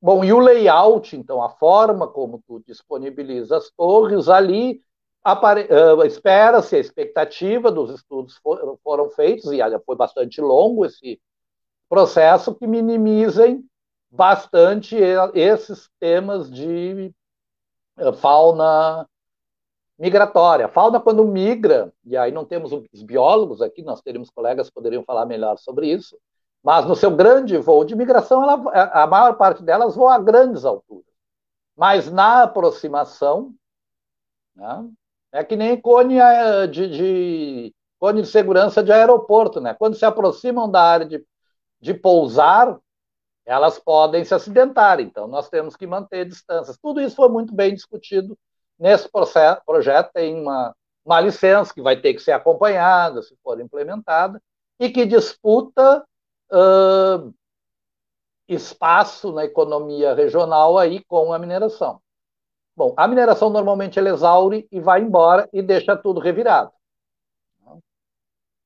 Bom, e o layout, então, a forma como tu disponibiliza as torres ali, uh, espera-se, a expectativa dos estudos for, foram feitos, e foi bastante longo esse processo, que minimizem bastante esses temas de eh, fauna migratória. Fauna, quando migra, e aí não temos os biólogos aqui, nós teríamos colegas que poderiam falar melhor sobre isso, mas no seu grande voo de migração, ela, a maior parte delas voa a grandes alturas. Mas na aproximação, né, é que nem cone eh, de, de, cone de segurança de aeroporto. Né? Quando se aproximam da área de, de pousar, elas podem se acidentar, então nós temos que manter distâncias. Tudo isso foi muito bem discutido nesse processo, projeto, tem uma, uma licença que vai ter que ser acompanhada, se for implementada, e que disputa uh, espaço na economia regional aí com a mineração. Bom, a mineração normalmente ela exaure e vai embora e deixa tudo revirado.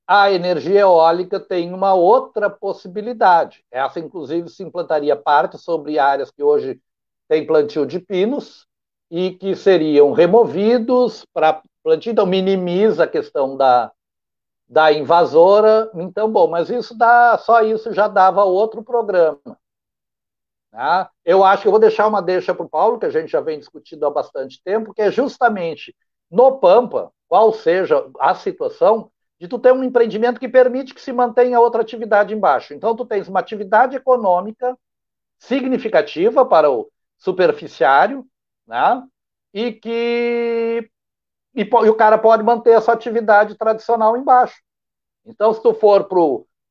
A energia eólica tem uma outra possibilidade. Essa, inclusive, se implantaria parte sobre áreas que hoje têm plantio de pinos e que seriam removidos para plantio. Então, minimiza a questão da, da invasora. Então, bom, mas isso dá, só isso já dava outro programa. Tá? Eu acho que eu vou deixar uma deixa para o Paulo, que a gente já vem discutindo há bastante tempo, que é justamente no Pampa, qual seja a situação, de tu ter um empreendimento que permite que se mantenha outra atividade embaixo. Então, tu tens uma atividade econômica significativa para o superficiário, né? E que e, e o cara pode manter essa atividade tradicional embaixo. Então, se tu for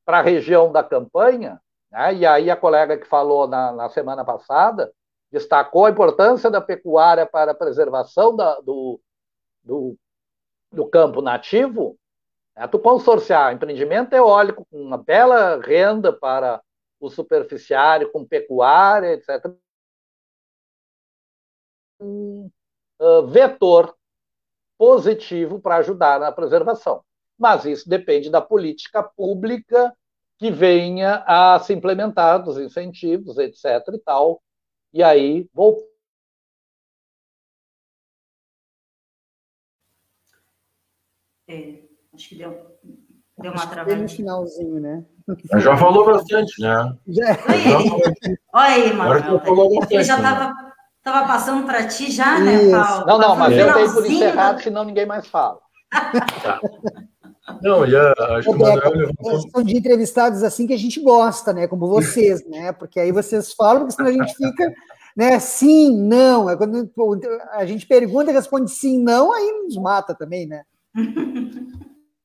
para a região da campanha, né? e aí a colega que falou na, na semana passada destacou a importância da pecuária para a preservação da, do, do, do campo nativo, é tu consorciar empreendimento eólico com uma bela renda para o superficiário, com pecuária, etc. Um uh, vetor positivo para ajudar na preservação. Mas isso depende da política pública que venha a se implementar, dos incentivos, etc. e tal. E aí, vou É, acho que deu, deu uma travada. no finalzinho, né? Já falou bastante, né? Já. Olha aí, Manuel. Eu já estava tava passando para ti já, né, Isso. né, Paulo? Não, não, mas eu dei por encerrado, senão ninguém mais fala. Tá. Não, e a, acho que o Manuel São de entrevistados assim que a gente gosta, né? Como vocês, né? Porque aí vocês falam, porque senão a gente fica, né? Sim, não. É quando a gente pergunta e responde sim, não, aí nos mata também, né?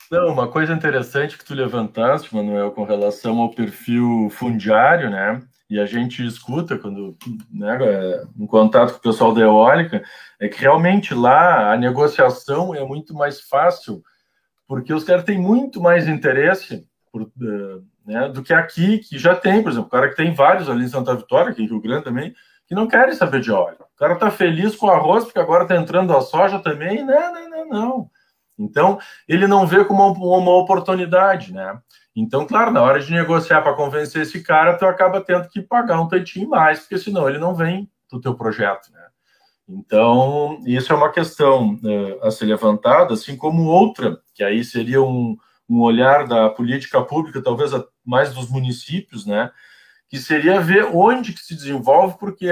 Não, uma coisa interessante que tu levantaste, Manuel, com relação ao perfil fundiário, né? E a gente escuta quando, né, em contato com o pessoal da eólica, é que realmente lá a negociação é muito mais fácil, porque os caras têm muito mais interesse por, eh, né, do que aqui, que já tem, por exemplo, o cara que tem vários ali em Santa Vitória, aqui em Rio Grande também, que não querem saber de óleo. O cara tá feliz com o arroz, porque agora tá entrando a soja também. Não, não, não, não. Então, ele não vê como uma oportunidade, né? Então, claro, na hora de negociar para convencer esse cara, tu acaba tendo que pagar um tantinho mais, porque senão ele não vem do teu projeto, né? Então, isso é uma questão uh, a ser levantada, assim como outra, que aí seria um, um olhar da política pública, talvez mais dos municípios, né? Que seria ver onde que se desenvolve, porque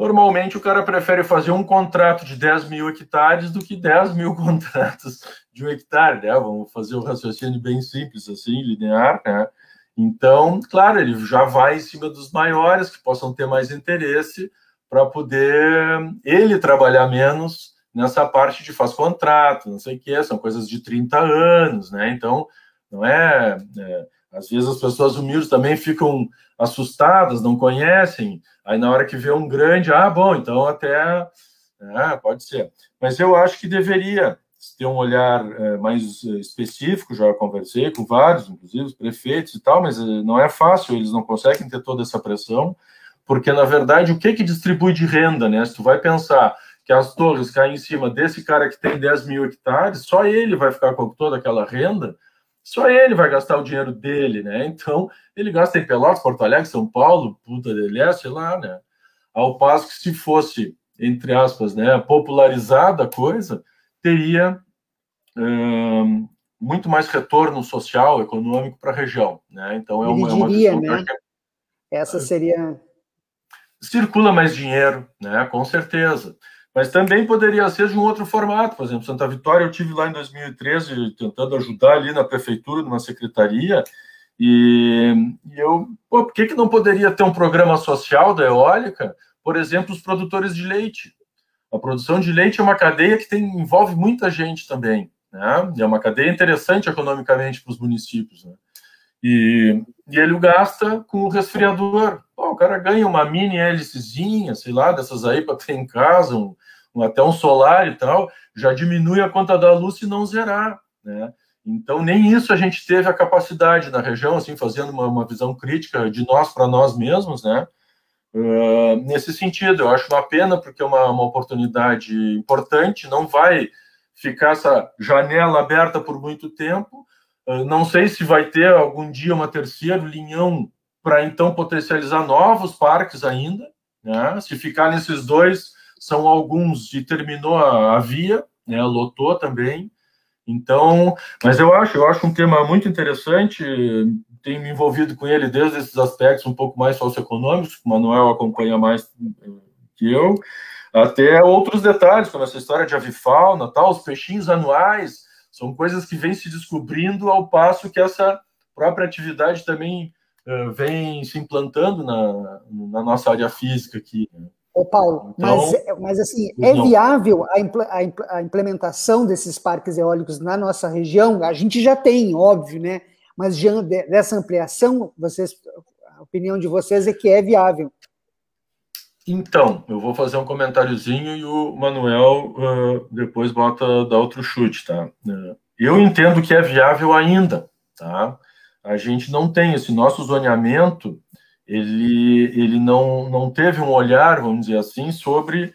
Normalmente o cara prefere fazer um contrato de 10 mil hectares do que 10 mil contratos de um hectare, né? Vamos fazer um raciocínio bem simples, assim, linear, né? Então, claro, ele já vai em cima dos maiores que possam ter mais interesse para poder ele trabalhar menos nessa parte de faz contrato, não sei o que, são coisas de 30 anos, né? Então, não é, é às vezes as pessoas humildes também ficam assustadas, não conhecem, aí na hora que vê um grande, ah, bom, então até é, pode ser. Mas eu acho que deveria ter um olhar é, mais específico, já conversei com vários, inclusive os prefeitos e tal, mas é, não é fácil, eles não conseguem ter toda essa pressão, porque na verdade o que que distribui de renda, né? Se tu vai pensar que as torres caem em cima desse cara que tem 10 mil hectares, só ele vai ficar com toda aquela renda, só ele vai gastar o dinheiro dele, né? Então, ele gasta em Pelotas, Porto Alegre, São Paulo, Puta de Leste, lá, né? Ao passo que se fosse, entre aspas, né, popularizada a coisa, teria hum, muito mais retorno social, econômico para a região, né? Então, é uma, diria, é uma né? Essa seria... Circula mais dinheiro, né? Com certeza. Mas também poderia ser de um outro formato. Por exemplo, Santa Vitória, eu tive lá em 2013 tentando ajudar ali na prefeitura, numa secretaria, e, e eu, pô, por que, que não poderia ter um programa social da eólica? Por exemplo, os produtores de leite. A produção de leite é uma cadeia que tem, envolve muita gente também, né? É uma cadeia interessante economicamente para os municípios, né? E, e ele gasta com o resfriador. Pô, o cara ganha uma mini hélicezinha, sei lá, dessas aí para ter em casa, um, um, até um solar e tal, já diminui a conta da luz se não zerar, né? Então, nem isso a gente teve a capacidade na região, assim, fazendo uma, uma visão crítica de nós para nós mesmos, né? Uh, nesse sentido, eu acho uma pena, porque é uma, uma oportunidade importante, não vai ficar essa janela aberta por muito tempo, ah, não sei se vai ter algum dia uma terceira linhão para então potencializar novos parques ainda. Né? Se ficar nesses dois, são alguns e terminou a, a via, né? lotou também. Então, mas eu acho, eu acho um tema muito interessante. Tenho me envolvido com ele desde esses aspectos um pouco mais socioeconômicos, o Manuel acompanha mais eh, que eu, até outros detalhes, como essa história de avifauna, tal, os peixinhos anuais São coisas que vêm se descobrindo ao passo que essa própria atividade também uh, vem se implantando na, na nossa área física aqui. Né? Ô, Paulo, então, mas, mas assim, é não. viável a, a implementação desses parques eólicos na nossa região? A gente já tem, óbvio, né? Mas diante dessa ampliação, vocês, a opinião de vocês é que é viável. Então, eu vou fazer um comentáriozinho e o Manuel uh, depois bota dar outro chute, tá? Eu entendo que é viável ainda, tá? A gente não tem esse nosso zoneamento, ele, ele não, não teve um olhar, vamos dizer assim, sobre,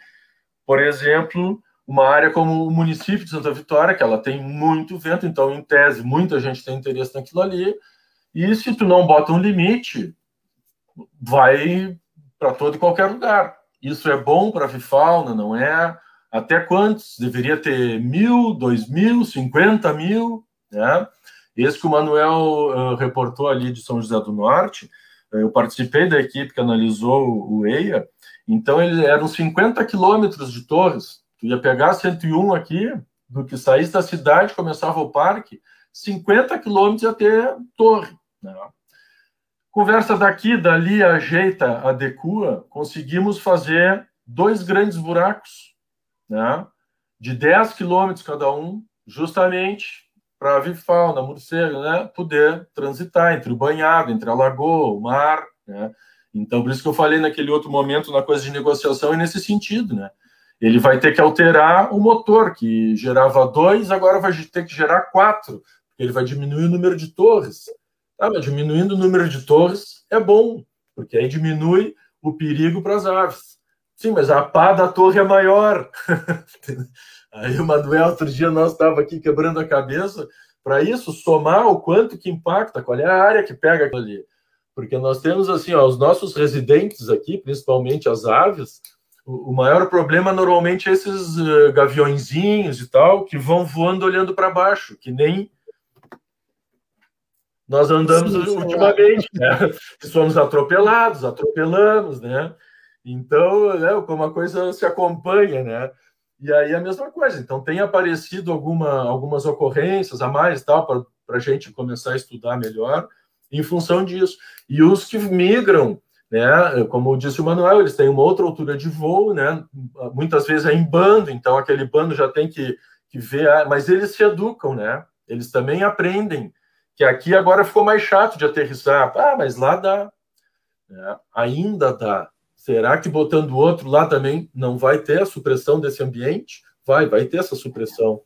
por exemplo, uma área como o município de Santa Vitória, que ela tem muito vento, então, em tese, muita gente tem interesse naquilo ali, e se tu não bota um limite, vai para todo e qualquer lugar. Isso é bom para a avifauna, não é? Até quantos? Deveria ter mil, dois mil, cinquenta mil, né? Esse que o Manuel uh, reportou ali de São José do Norte, eu participei da equipe que analisou o EIA, então ele eram 50 quilômetros de torres. Tu ia pegar 101 aqui, do que saísse da cidade, começava o parque, 50 quilômetros ter torre. Né? Conversa daqui, dali, ajeita, adequa, conseguimos fazer dois grandes buracos, né? de 10 quilômetros cada um, justamente para a avifauna, morcego, né? poder transitar entre o banhado, entre a lagoa, o mar. Né? Então, por isso que eu falei naquele outro momento na coisa de negociação, é nesse sentido. Né? Ele vai ter que alterar o motor, que gerava dois, agora vai ter que gerar quatro, porque ele vai diminuir o número de torres. Ah, mas diminuindo o número de torres é bom, porque aí diminui o perigo para as aves. Sim, mas a pá da torre é maior. aí o Manuel, outro dia, nós estava aqui quebrando a cabeça para isso, somar o quanto que impacta, qual é a área que pega ali. Porque nós temos, assim, ó, os nossos residentes aqui, principalmente as aves, o, maior problema normalmente é esses uh, gaviõezinhos e tal, que vão voando olhando para baixo, que nem nós andamos sim, ultimamente, né? Somos atropelados, atropelamos, né? Então, né, como a coisa se acompanha, né? E aí a mesma coisa. Então, tem aparecido alguma, algumas ocorrências a mais, tal, para a gente começar a estudar melhor em função disso. E os que migram, né? Como disse o Manuel, eles têm uma outra altura de voo, né? Muitas vezes é em bando, então aquele bando já tem que, que ver, ah, mas eles se educam, né? Eles também aprendem que aqui agora ficou mais chato de aterrissar. Ah, mas lá dá. É, ainda dá. Será que botando o outro lá também não vai ter a supressão desse ambiente? Vai, vai ter essa supressão.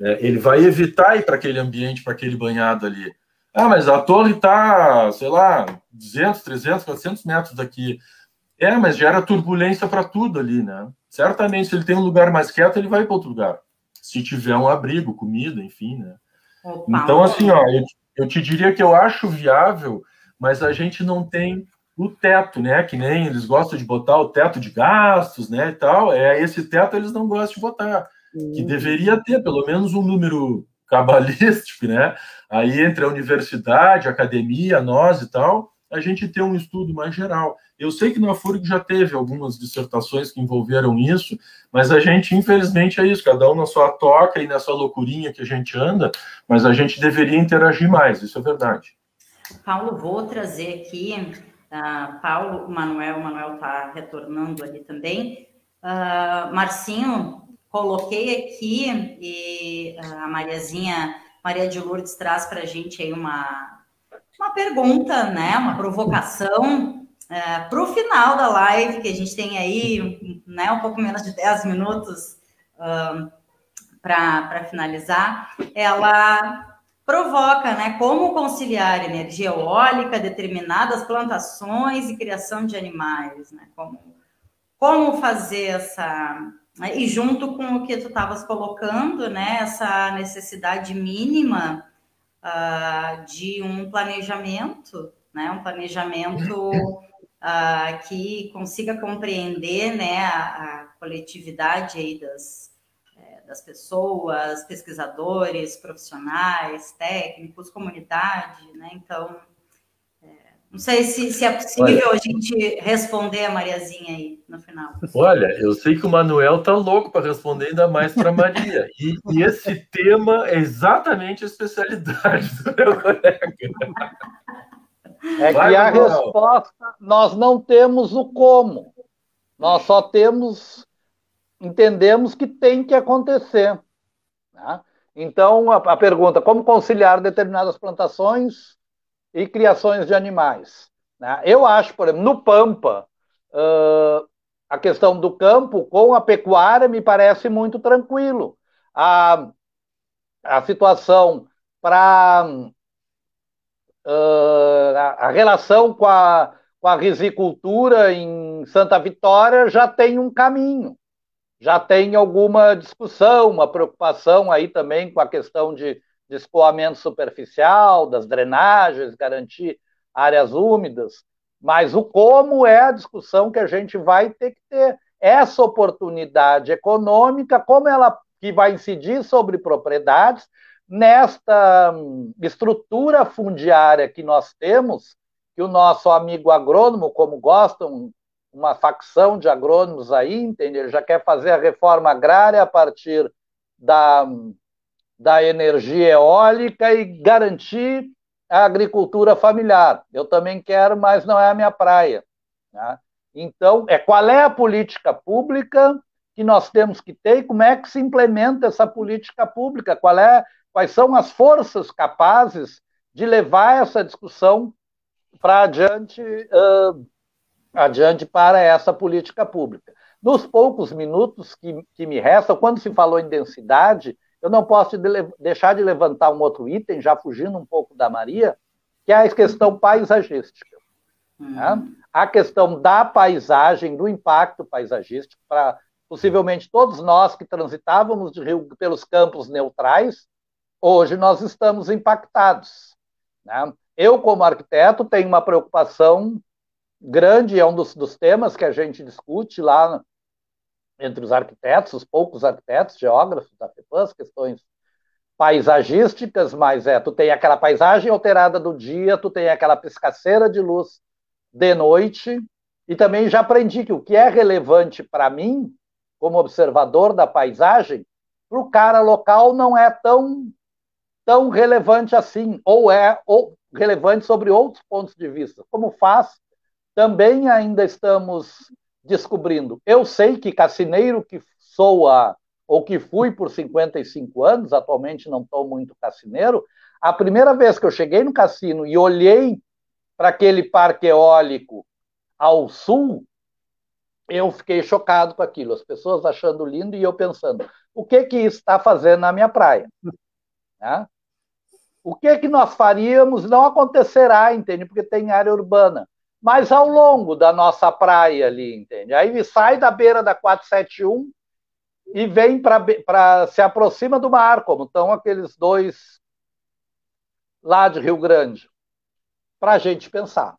É, ele vai evitar ir para aquele ambiente, para aquele banhado ali. Ah, mas a torre está, sei lá, 200, 300, 400 metros daqui. É, mas gera turbulência para tudo ali, né? Certamente, se ele tem um lugar mais quieto, ele vai para outro lugar. Se tiver um abrigo, comida, enfim, né? Opa, então, assim, ó, eu, eu te diria que eu acho viável, mas a gente não tem o teto, né? Que nem eles gostam de botar o teto de gastos, né? E tal. É esse teto eles não gostam de botar. Uhum. Que deveria ter pelo menos um número cabalístico, né? Aí entre a universidade, a academia, nós e tal, a gente tem um estudo mais geral. Eu sei que na FURG já teve algumas dissertações que envolveram isso, mas a gente, infelizmente, é isso, cada um na sua toca e nessa loucurinha que a gente anda, mas a gente deveria interagir mais, isso é verdade. Paulo, vou trazer aqui, uh, Paulo, Manuel, o Manuel está retornando ali também. Uh, Marcinho, coloquei aqui e uh, a Mariazinha, Maria de Lourdes traz para a gente aí uma, uma pergunta, né, uma provocação é, para o final da live, que a gente tem aí né, um pouco menos de 10 minutos para finalizar, ela provoca né, como conciliar energia eólica, determinadas plantações e criação de animais, né, como, como fazer essa. Né, e junto com o que tu estavas colocando, né, essa necessidade mínima uh, de um planejamento, né, um planejamento uh, que consiga compreender né, a, a coletividade aí das, é, das pessoas, pesquisadores, profissionais, técnicos, comunidade, né? Então, Não sei se, se é possível Olha. a gente responder a Mariazinha aí no final. Olha, eu sei que o Manuel tá louco para responder ainda mais para Maria. E, e, esse tema é exatamente a especialidade do meu colega. É Vai, que a Manuel. resposta, nós não temos o como. Nós só temos, entendemos que tem que acontecer. Né? Então, a, a pergunta, como conciliar determinadas plantações e criações de animais. Né? Eu acho, por exemplo, no Pampa, uh, a questão do campo com a pecuária me parece muito tranquilo. A, a situação para uh, a, relação com a, com a risicultura em Santa Vitória já tem um caminho, já tem alguma discussão, uma preocupação aí também com a questão de de escoamento superficial, das drenagens, garantir áreas úmidas, mas o como é a discussão que a gente vai ter que ter. Essa oportunidade econômica, como ela que vai incidir sobre propriedades, nesta hum, estrutura fundiária que nós temos, que o nosso amigo agrônomo, como gostam, uma facção de agrônomos aí, entende? Ele já quer fazer a reforma agrária a partir da hum, da energia eólica e garantir a agricultura familiar. Eu também quero, mas não é a minha praia. Né? Então, é qual é a política pública que nós temos que ter e como é que se implementa essa política pública? Qual é, quais são as forças capazes de levar essa discussão para adiante, uh, adiante para essa política pública? Nos poucos minutos que, que me restam, quando se falou em densidade, eu não posso de deixar de levantar um outro item, já fugindo um pouco da Maria, que é a questão paisagística. Hum. Né? A questão da paisagem, do impacto paisagístico, para possivelmente todos nós que transitávamos de rio pelos campos neutrais, hoje nós estamos impactados. Né? Eu, como arquiteto, tenho uma preocupação grande, é um dos, dos temas que a gente discute lá entre os arquitetos, os poucos arquitetos, geógrafos da FEPAM, as questões paisagísticas, mas é, tu tem aquela paisagem alterada do dia, tu tem aquela piscaceira de luz de noite, e também já aprendi que o que é relevante para mim, como observador da paisagem, para o cara local não é tão, tão relevante assim, ou é ou relevante sobre outros pontos de vista. Como faz, também ainda estamos descobrindo. Eu sei que cassineiro que sou a, ou que fui por 55 anos, atualmente não estou muito cassineiro, a primeira vez que eu cheguei no cassino e olhei para aquele parque eólico ao sul, eu fiquei chocado com aquilo. As pessoas achando lindo e eu pensando, o que que isso está fazendo na minha praia? Né? O que que nós faríamos? Não acontecerá, entende? Porque tem área urbana mas ao longo da nossa praia ali, entende? Aí ele sai da beira da 471 e vem para se aproxima do mar, como estão aqueles dois lá de Rio Grande, para a gente pensar.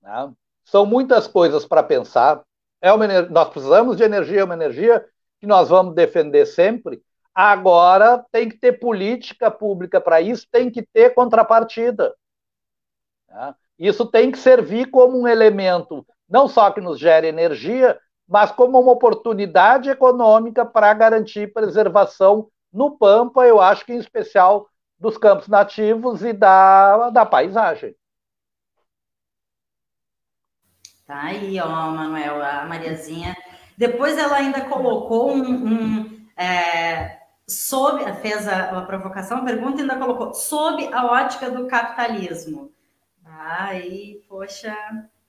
Né? São muitas coisas para pensar. É uma, nós precisamos de energia, é uma energia que nós vamos defender sempre. Agora tem que ter política pública para isso, tem que ter contrapartida. Né? Isso tem que servir como um elemento, não só que nos gere energia, mas como uma oportunidade econômica para garantir preservação no Pampa, eu acho que em especial dos campos nativos e da, da paisagem. Tá aí, ó, Manuel, a Mariazinha. Depois ela ainda colocou um. um é, sob, fez a, a provocação, a pergunta ainda colocou sob a ótica do capitalismo. Ai, poxa.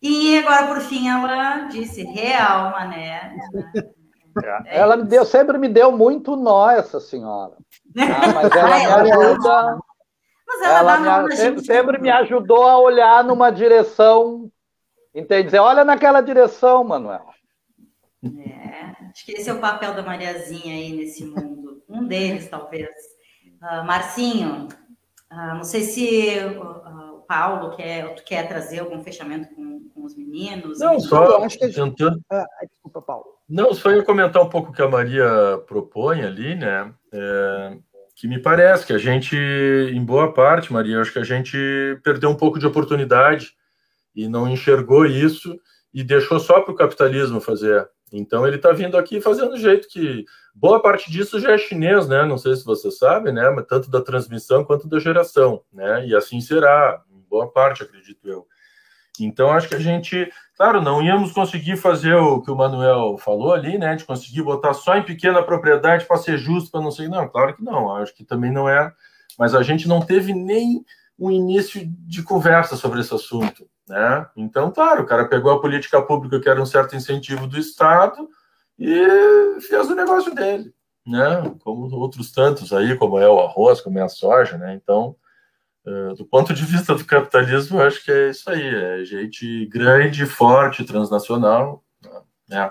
E agora, por fim, ela disse real, mané. É ela me deu, sempre me deu muito nó, essa senhora. Ah, mas ela me ajuda. Mas ela, ela me, sempre, sempre, me ajudou a olhar numa direção. Entende? Olha naquela direção, Manuel. É, acho que esse é o papel da Mariazinha aí nesse mundo. Um deles, talvez. Uh, Marcinho, uh, não sei se uh, Paulo quer, tu quer trazer algum fechamento com, com os meninos? Não, só acho que tentando. Ah, desculpa, Paulo. Não, só ia comentar um pouco o que a Maria propõe ali, né? É, que me parece que a gente, em boa parte, Maria, acho que a gente perdeu um pouco de oportunidade e não enxergou isso e deixou só para o capitalismo fazer. Então ele está vindo aqui fazendo do jeito que boa parte disso já é chinês, né? Não sei se você sabe, né? Mas tanto da transmissão quanto da geração, né? E assim será, boa parte, acredito eu. Então acho que a gente, claro, não íamos conseguir fazer o que o Manuel falou ali, né? De conseguir botar só em pequena propriedade para ser justo, para não ser. Não, claro que não. Acho que também não é. Mas a gente não teve nem um início de conversa sobre esse assunto. Né? Então, claro, o cara pegou a política pública que era um certo incentivo do Estado e fez o negócio dele, né? Como outros tantos aí, como é o arroz, como é a soja, né? Então, do ponto de vista do capitalismo, eu acho que é isso aí, é gente grande, forte, transnacional, né?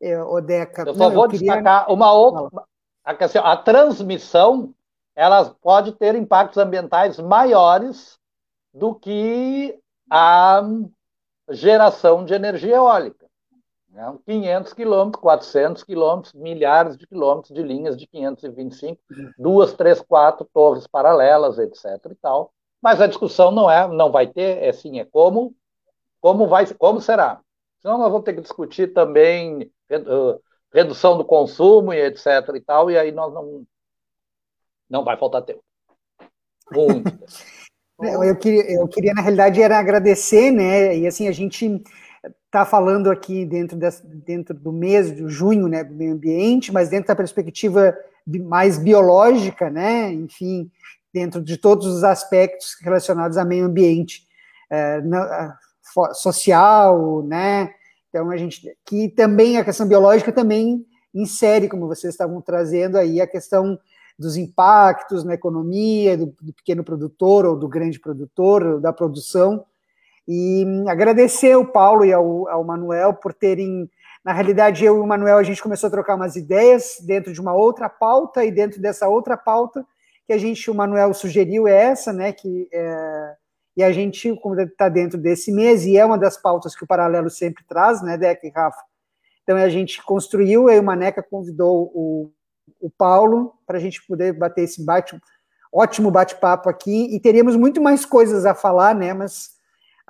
Eu, Deca, eu só não, vou eu queria... destacar uma outra. A, a transmissão ela pode ter impactos ambientais maiores do que a geração de energia eólica. Né? 500 quilômetros, 400 quilômetros, milhares de quilômetros de linhas de 525, duas, três, quatro torres paralelas, etc. e tal. Mas a discussão não é, não vai ter, é sim, é como, como vai, como será. Senão nós vamos ter que discutir também redução do consumo e etc. e tal, e aí nós não, não vai faltar tempo. Muito. eu, queria, eu queria, na realidade, era agradecer, né? E assim, a gente está falando aqui dentro, desse, dentro do mês de junho, né, do meio ambiente, mas dentro da perspectiva mais biológica, né? Enfim, dentro de todos os aspectos relacionados ao meio ambiente, é, na, social, né? Então a gente que também a questão biológica também insere, como vocês estavam trazendo aí, a questão dos impactos na economia do, do, pequeno produtor ou do grande produtor, da produção. E agradecer ao Paulo e ao, ao Manuel por terem. Na realidade, eu e o Manuel, a gente começou a trocar umas ideias dentro de uma outra pauta, e dentro dessa outra pauta que a gente, o Manuel sugeriu é essa, né? Que, é, e a gente, como está dentro desse mês, e é uma das pautas que o Paralelo sempre traz, né, Deca e Rafa? Então a gente construiu, aí o Maneca convidou o o Paulo, para a gente poder bater esse bate, ótimo bate-papo aqui, e teríamos muito mais coisas a falar, né? Mas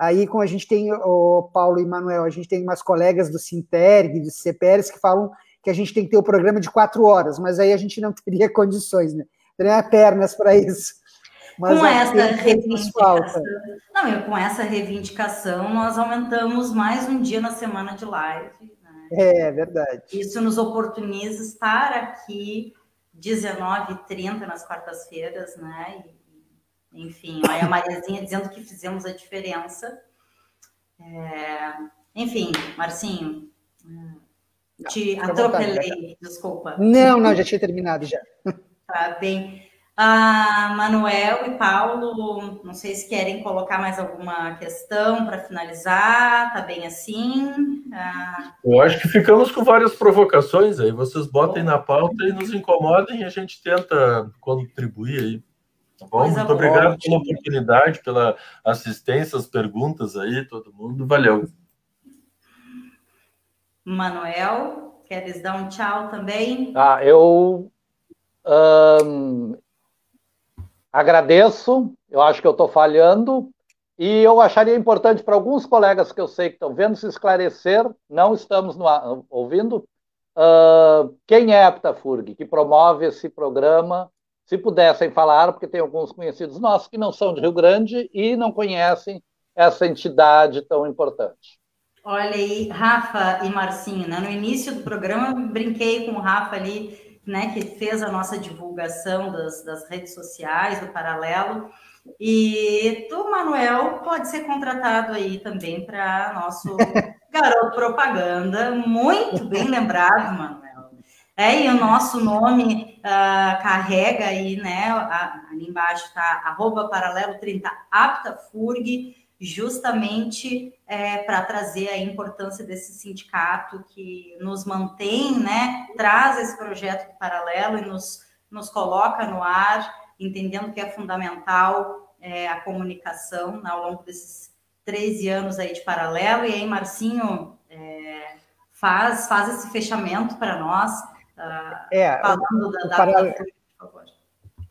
aí, como a gente tem o Paulo e Manuel, a gente tem umas colegas do Sinterg, do CPRs, que falam que a gente tem que ter o programa de quatro horas, mas aí a gente não teria condições, né? Teria pernas para isso. Mas com essa reivindicação, não, com essa reivindicação, nós aumentamos mais um dia na semana de live é verdade. Isso nos oportuniza estar aqui 19h30 nas quartas-feiras, né? E, enfim, aí a Mariazinha dizendo que fizemos a diferença. É, enfim, Marcinho, te não, atropelei, vontade, desculpa. Não, não, já tinha terminado já. Tá bem. Ah, Manuel e Paulo, não sei se querem colocar mais alguma questão para finalizar, tá bem assim? Ah... Eu acho que ficamos com várias provocações aí, vocês botem na pauta e nos incomodem e a gente tenta contribuir aí. Tá bom? Muito obrigado pela oportunidade, pela assistência, as perguntas aí, todo mundo, valeu. Manuel, queres dar um tchau também? Ah, eu um, Agradeço, eu acho que eu estou falhando, e eu acharia importante para alguns colegas que eu sei que estão vendo se esclarecer, não estamos no, ouvindo, uh, quem é a Aptafurg, que promove esse programa, se pudessem falar, porque tem alguns conhecidos nossos que não são de Rio Grande e não conhecem essa entidade tão importante. Olha aí, Rafa e Marcinho, né? no início do programa eu brinquei com o Rafa ali, né, que fez a nossa divulgação das, das redes sociais, do Paralelo. E tu, Manuel, pode ser contratado aí também para nosso garoto propaganda. Muito bem lembrado, Manuel. É, e o nosso nome uh, carrega aí, né? ali embaixo tá arroba paralelo 30 aptafurg justamente é, para trazer a importância desse sindicato que nos mantém, né, traz esse projeto de paralelo e nos, nos coloca no ar, entendendo que é fundamental é, a comunicação ao longo desses 13 anos aí de paralelo. E aí, Marcinho, é, faz, faz esse fechamento para nós uh, é, falando o, da, da paralelo, por favor.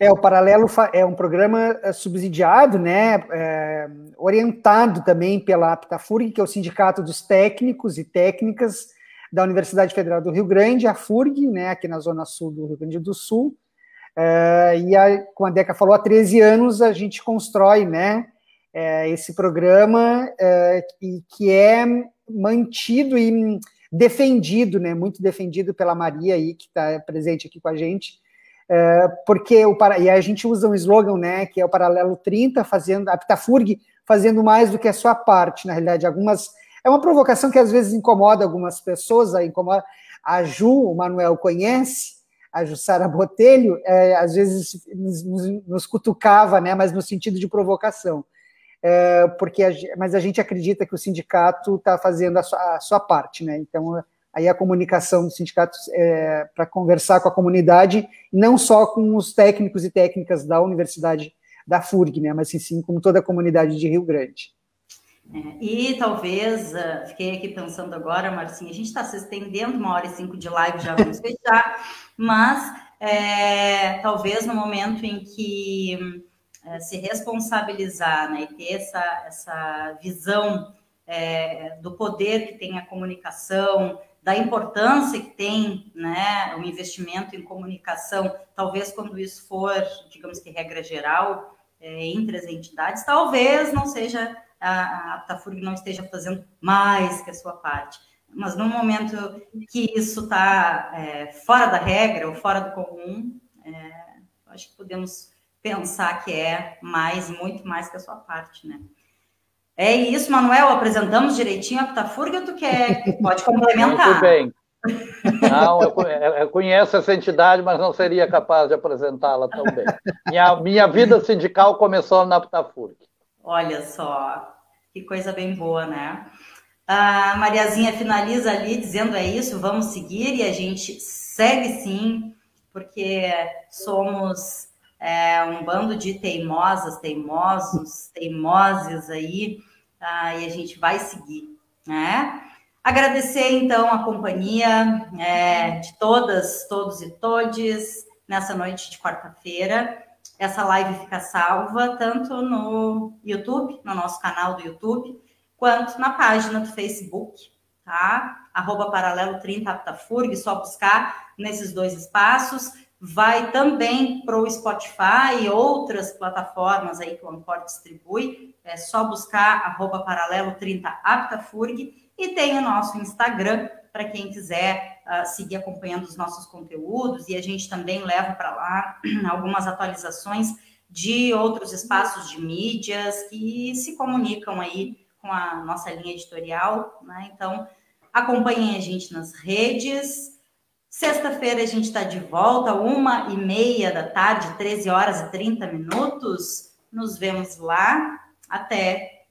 É, o Paralelo é um programa é, subsidiado, né, é, orientado também pela APTAFURG, que é o Sindicato dos Técnicos e Técnicas da Universidade Federal do Rio Grande, a FURG, né, aqui na zona sul do Rio Grande do Sul. É, e, a, como a Deca falou, há 13 anos a gente constrói, né, é, esse programa é, e que é mantido e defendido, né, muito defendido pela Maria aí, que está presente aqui com a gente, é, porque o, e a gente usa um slogan, né, que é o Paralelo 30, fazendo, a Pitafurg fazendo mais do que a sua parte, na realidade, algumas, é uma provocação que às vezes incomoda algumas pessoas, incomoda, a Ju, o Manuel conhece, a Jussara Botelho, é, às vezes nos, nos, cutucava, né, mas no sentido de provocação. É, porque a, mas a gente acredita que o sindicato está fazendo a sua, a sua, parte, né? Então aí a comunicação do sindicato é, para conversar com a comunidade, não só com os técnicos e técnicas da universidade da FURG, né? Mas sim, com toda a comunidade de Rio Grande. É, e talvez, uh, fiquei aqui pensando agora, Marcinha, a gente está se estendendo, uma hora e cinco de live, já vamos fechar, mas é, talvez no momento em que é, se responsabilizar né, e ter essa, essa visão é, do poder que tem a comunicação, da importância que tem né, o investimento em comunicação, talvez quando isso for, digamos que regra geral, é, entre as entidades, talvez não seja a, a Tafurg não esteja fazendo mais que a sua parte. Mas no momento que isso está fora da regra ou fora do comum, acho que podemos pensar que é mais, muito mais que a sua parte, né? É isso, Manuel, apresentamos direitinho a Pitafurga ou tu quer, pode complementar? Muito bem. Não, eu, eu, conheço essa entidade, mas não seria capaz de apresentá-la tão bem. Minha, minha vida sindical começou na Pitafurg. Olha só, que coisa bem boa, né? A Mariazinha finaliza ali dizendo é isso, vamos seguir, e a gente segue sim, porque somos é, um bando de teimosas, teimosos, teimoses aí, tá? e a gente vai seguir, né? Agradecer, então, a companhia é, de todas, todos e todes nessa noite de quarta-feira. Essa live fica salva tanto no YouTube, no nosso canal do YouTube, quanto na página do Facebook, tá? Arroba Paralelo 30 Aptafurg, só buscar nesses dois espaços vai também para o Spotify e outras plataformas aí que o Ancor distribui. É só buscar arroba paralelo 30 aptafurg e tem o nosso Instagram para quem quiser uh, seguir acompanhando os nossos conteúdos e a gente também leva para lá algumas atualizações de outros espaços de mídias que se comunicam aí com a nossa linha editorial, né? Então, acompanhem a gente nas redes, Sexta-feira a gente está de volta, uma e meia da tarde, 13 horas e 30 minutos. Nos vemos lá. Até